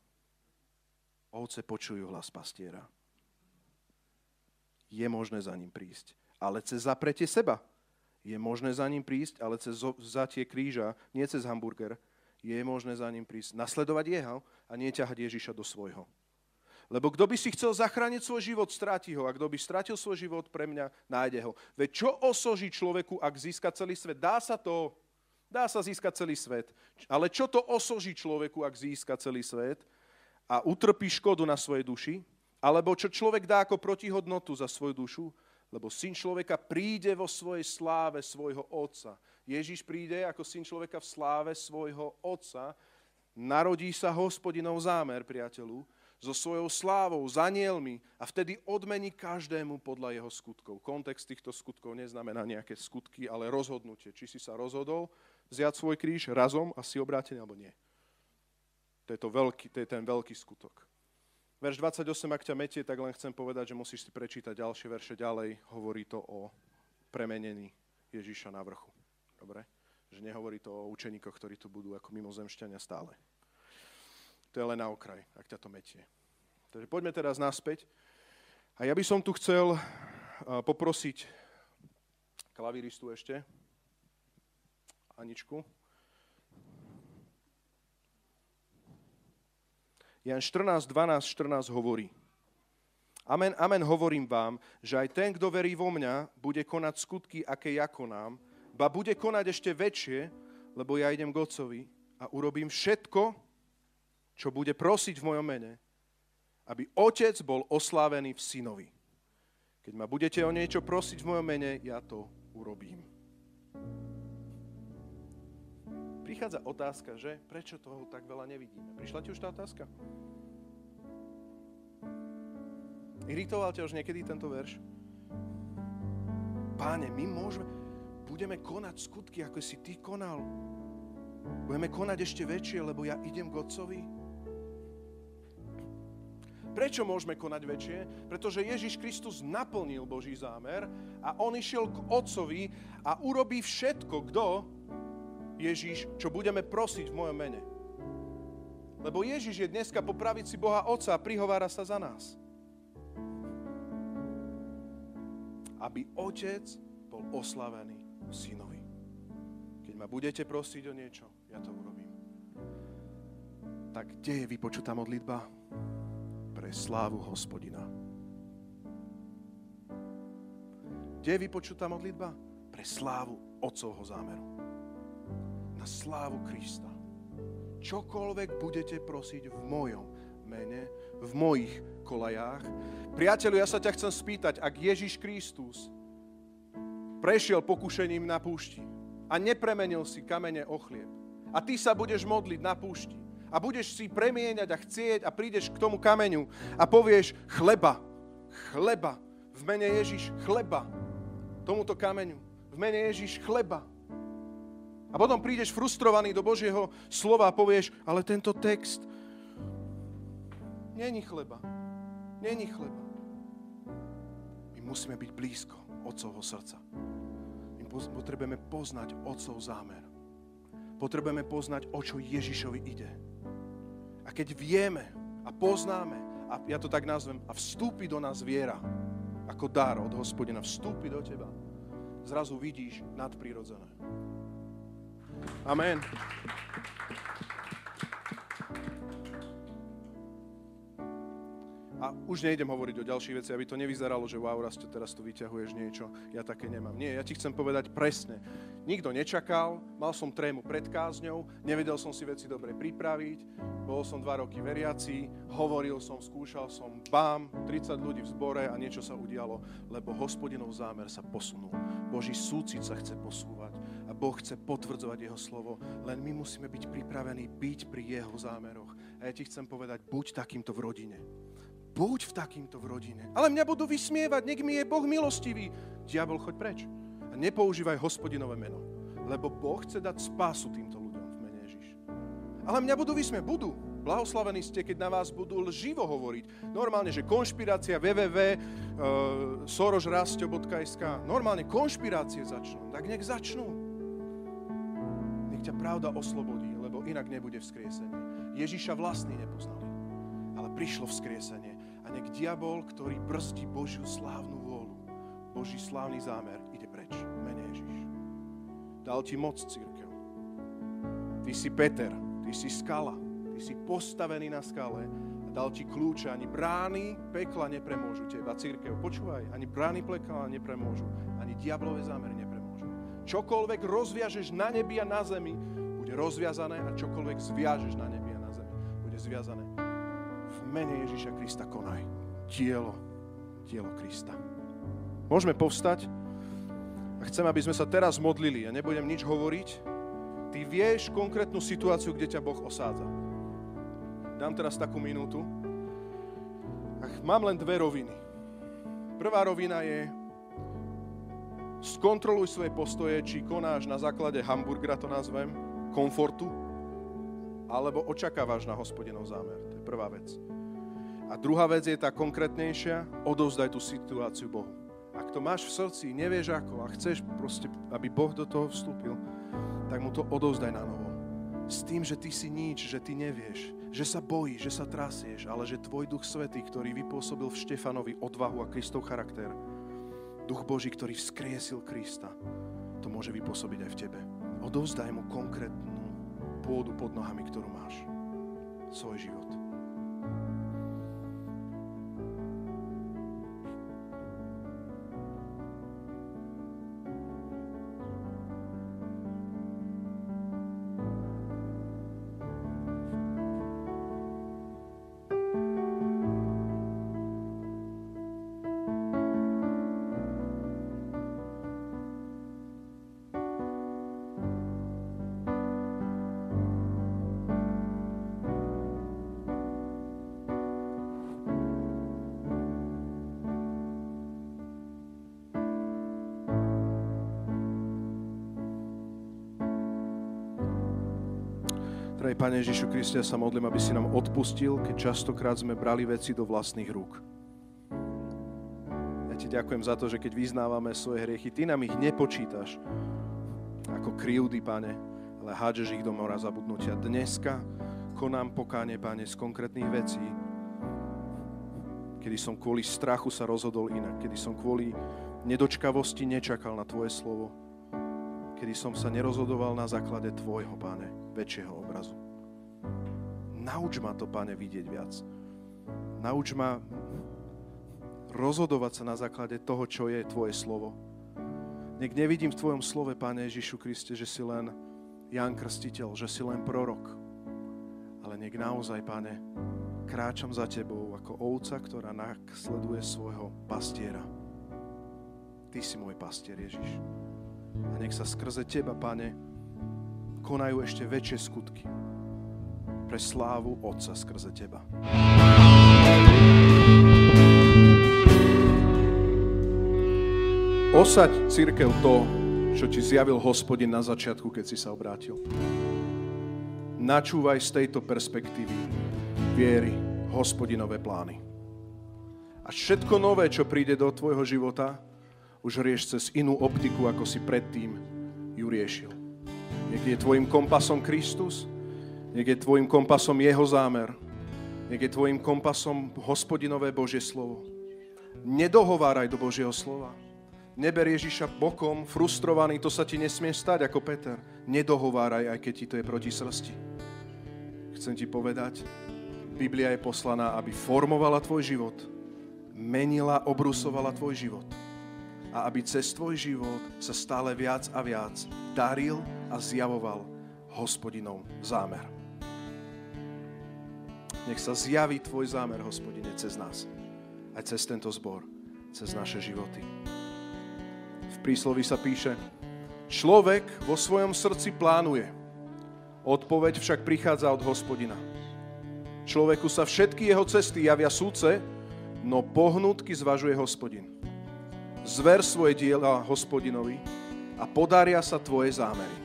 Ovce počujú hlas pastiera. Je možné za ním prísť, ale cez zapretie seba. Je možné za ním prísť, ale cez vzatie kríža, nie cez hamburger. Je možné za ním prísť, nasledovať jeho a nie ťahať Ježiša do svojho. Lebo kto by si chcel zachrániť svoj život, stráti ho. A kto by stratil svoj život pre mňa, nájde ho. Veď čo osoží človeku, ak získa celý svet? Dá sa to. Dá sa získať celý svet. Ale čo to osoží človeku, ak získa celý svet a utrpí škodu na svojej duši? Alebo čo človek dá ako protihodnotu za svoju dušu? Lebo syn človeka príde vo svojej sláve svojho otca. Ježiš príde ako syn človeka v sláve svojho otca. Narodí sa hospodinov zámer, priateľu, so svojou slávou, s anielmi a vtedy odmení každému podľa jeho skutkov. Kontext týchto skutkov neznamená nejaké skutky, ale rozhodnutie. Či si sa rozhodol vziať svoj kríž razom a si obrátený, alebo nie. To je, to, veľký, to je ten veľký skutok. Verš 28, ak ťa metie, tak len chcem povedať, že musíš si prečítať ďalšie verše ďalej. Hovorí to o premenení Ježíša na vrchu. Dobre? Že nehovorí to o učeníkoch, ktorí tu budú ako mimozemšťania stále. To je len na okraj, ak ťa to metie. Takže poďme teraz naspäť. A ja by som tu chcel poprosiť klavíristu ešte, Aničku. Jan 14, 12, 14 hovorí. Amen, amen, hovorím vám, že aj ten, kto verí vo mňa, bude konať skutky, aké ja konám, ba bude konať ešte väčšie, lebo ja idem k Otcovi a urobím všetko, čo bude prosiť v mojom mene, aby Otec bol oslávený v synovi. Keď ma budete o niečo prosiť v mojom mene, ja to urobím. Prichádza otázka, že prečo toho tak veľa nevidíme. Prišla ti už tá otázka? Iritoval ťa už niekedy tento verš? Páne, my môžeme, budeme konať skutky, ako si ty konal. Budeme konať ešte väčšie, lebo ja idem k Otcovi. Prečo môžeme konať väčšie? Pretože Ježiš Kristus naplnil Boží zámer a on išiel k Otcovi a urobí všetko, kto? Ježiš, čo budeme prosiť v mojom mene. Lebo Ježiš je dneska po pravici Boha Otca a prihovára sa za nás. Aby Otec bol oslavený synovi. Keď ma budete prosiť o niečo, ja to urobím. Tak kde je vypočutá modlitba? pre slávu hospodina. Kde je vypočutá modlitba? Pre slávu Otcovho zámeru. Na slávu Krista. Čokoľvek budete prosiť v mojom mene, v mojich kolajách. Priateľu, ja sa ťa chcem spýtať, ak Ježiš Kristus prešiel pokušením na púšti a nepremenil si kamene o chlieb a ty sa budeš modliť na púšti, a budeš si premieňať a chcieť a prídeš k tomu kameňu a povieš chleba, chleba, v mene Ježiš chleba, tomuto kameňu, v mene Ježiš chleba. A potom prídeš frustrovaný do Božieho slova a povieš, ale tento text není chleba, není chleba. My musíme byť blízko Otcovho srdca. My potrebujeme poznať Otcov zámer. Potrebujeme poznať, o čo Ježišovi ide. A keď vieme a poznáme, a ja to tak nazvem, a vstúpi do nás viera, ako dar od hospodina, vstúpi do teba, zrazu vidíš nadprirodzené. Amen. A už nejdem hovoriť o ďalších veci, aby to nevyzeralo, že wow, Rasto, teraz tu vyťahuješ niečo. Ja také nemám. Nie, ja ti chcem povedať presne. Nikto nečakal, mal som trému pred kázňou, nevedel som si veci dobre pripraviť, bol som dva roky veriaci, hovoril som, skúšal som, bám, 30 ľudí v zbore a niečo sa udialo, lebo hospodinov zámer sa posunul. Boží súcit sa chce posúvať Boh chce potvrdzovať jeho slovo, len my musíme byť pripravení byť pri jeho zámeroch. A ja ti chcem povedať, buď takýmto v rodine Buď v takýmto v rodine. Ale mňa budú vysmievať, nech mi je Boh milostivý. Diabol, choď preč. A nepoužívaj hospodinové meno. Lebo Boh chce dať spásu týmto ľuďom v mene Ježiš. Ale mňa budú vysmievať. Budú. Blahoslavení ste, keď na vás budú lživo hovoriť. Normálne, že konšpirácia www.sorožrastio.sk Normálne konšpirácie začnú. Tak nech začnú. Nech ťa pravda oslobodí, lebo inak nebude vzkriesenie. Ježiša vlastný nepoznali, ale prišlo vzkriesenie nech diabol, ktorý brzdí Božiu slávnu vôľu, Boží slávny zámer, ide preč. Mene Ježiš. Dal ti moc, církev. Ty si Peter, ty si skala, ty si postavený na skale a dal ti kľúče. Ani brány pekla nepremôžu teba, církev. Počúvaj, ani brány pekla nepremôžu, ani diablové zámery nepremôžu. Čokoľvek rozviažeš na nebi a na zemi, bude rozviazané a čokoľvek zviažeš na nebi a na zemi, bude zviazané mene Ježíša Krista konaj. Dielo, dielo Krista. Môžeme povstať a chcem, aby sme sa teraz modlili. Ja nebudem nič hovoriť. Ty vieš konkrétnu situáciu, kde ťa Boh osádza. Dám teraz takú minútu. Ach, mám len dve roviny. Prvá rovina je skontroluj svoje postoje, či konáš na základe hamburgera, to nazvem, komfortu, alebo očakávaš na hospodinov zámer. To je prvá vec. A druhá vec je tá konkrétnejšia, odovzdaj tú situáciu Bohu. Ak to máš v srdci, nevieš ako a chceš proste, aby Boh do toho vstúpil, tak mu to odovzdaj na novo. S tým, že ty si nič, že ty nevieš, že sa bojíš, že sa trasieš, ale že tvoj duch svetý, ktorý vypôsobil v Štefanovi odvahu a Kristov charakter, duch Boží, ktorý vzkriesil Krista, to môže vypôsobiť aj v tebe. Odovzdaj mu konkrétnu pôdu pod nohami, ktorú máš. Svoj život. Pane Ježišu Kriste, ja sa modlím, aby si nám odpustil, keď častokrát sme brali veci do vlastných rúk. Ja ti ďakujem za to, že keď vyznávame svoje hriechy, ty nám ich nepočítaš ako krivdy, Pane, ale hádžeš ich do mora zabudnutia. Dneska konám pokáne, Pane, z konkrétnych vecí, kedy som kvôli strachu sa rozhodol inak, kedy som kvôli nedočkavosti nečakal na Tvoje slovo, kedy som sa nerozhodoval na základe Tvojho, Pane väčšieho. Nauč ma to, Pane, vidieť viac. Nauč ma rozhodovať sa na základe toho, čo je Tvoje slovo. Nech nevidím v Tvojom slove, Pane Ježišu Kriste, že si len Jan Krstiteľ, že si len prorok. Ale nech naozaj, Pane, kráčam za Tebou ako ovca, ktorá nasleduje svojho pastiera. Ty si môj pastier, Ježiš. A nech sa skrze Teba, Pane, konajú ešte väčšie skutky pre slávu Otca skrze Teba. Osaď, církev, to, čo ti zjavil hospodin na začiatku, keď si sa obrátil. Načúvaj z tejto perspektívy viery hospodinové plány. A všetko nové, čo príde do tvojho života, už rieš cez inú optiku, ako si predtým ju riešil. Nech je tvojim kompasom Kristus, nech je tvojim kompasom Jeho zámer, nech je tvojim kompasom hospodinové Božie slovo. Nedohováraj do Božieho slova. Neber Ježiša bokom, frustrovaný, to sa ti nesmie stať ako Peter. Nedohováraj, aj keď ti to je proti srsti. Chcem ti povedať, Biblia je poslaná, aby formovala tvoj život, menila, obrusovala tvoj život a aby cez tvoj život sa stále viac a viac daril a zjavoval hospodinov zámer. Nech sa zjaví tvoj zámer, hospodine, cez nás. Aj cez tento zbor, cez naše životy. V príslovi sa píše, človek vo svojom srdci plánuje, odpoveď však prichádza od hospodina. Človeku sa všetky jeho cesty javia súce, no pohnutky zvažuje hospodin. Zver svoje diela hospodinovi a podaria sa tvoje zámery.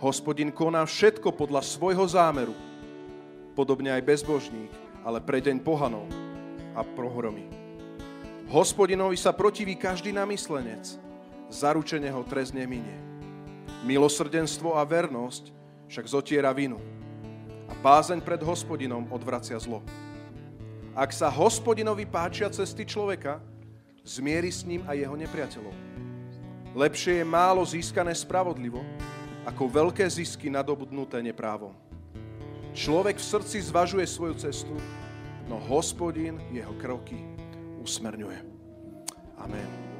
Hospodin koná všetko podľa svojho zámeru, podobne aj bezbožník, ale pre deň pohanov a prohromy. Hospodinovi sa protiví každý namyslenec, zaručene ho trest neminie. Milosrdenstvo a vernosť však zotiera vinu a bázeň pred hospodinom odvracia zlo. Ak sa hospodinovi páčia cesty človeka, zmieri s ním aj jeho nepriateľov. Lepšie je málo získané spravodlivo, ako veľké zisky nadobudnuté neprávom. Človek v srdci zvažuje svoju cestu, no hospodin jeho kroky usmerňuje. Amen.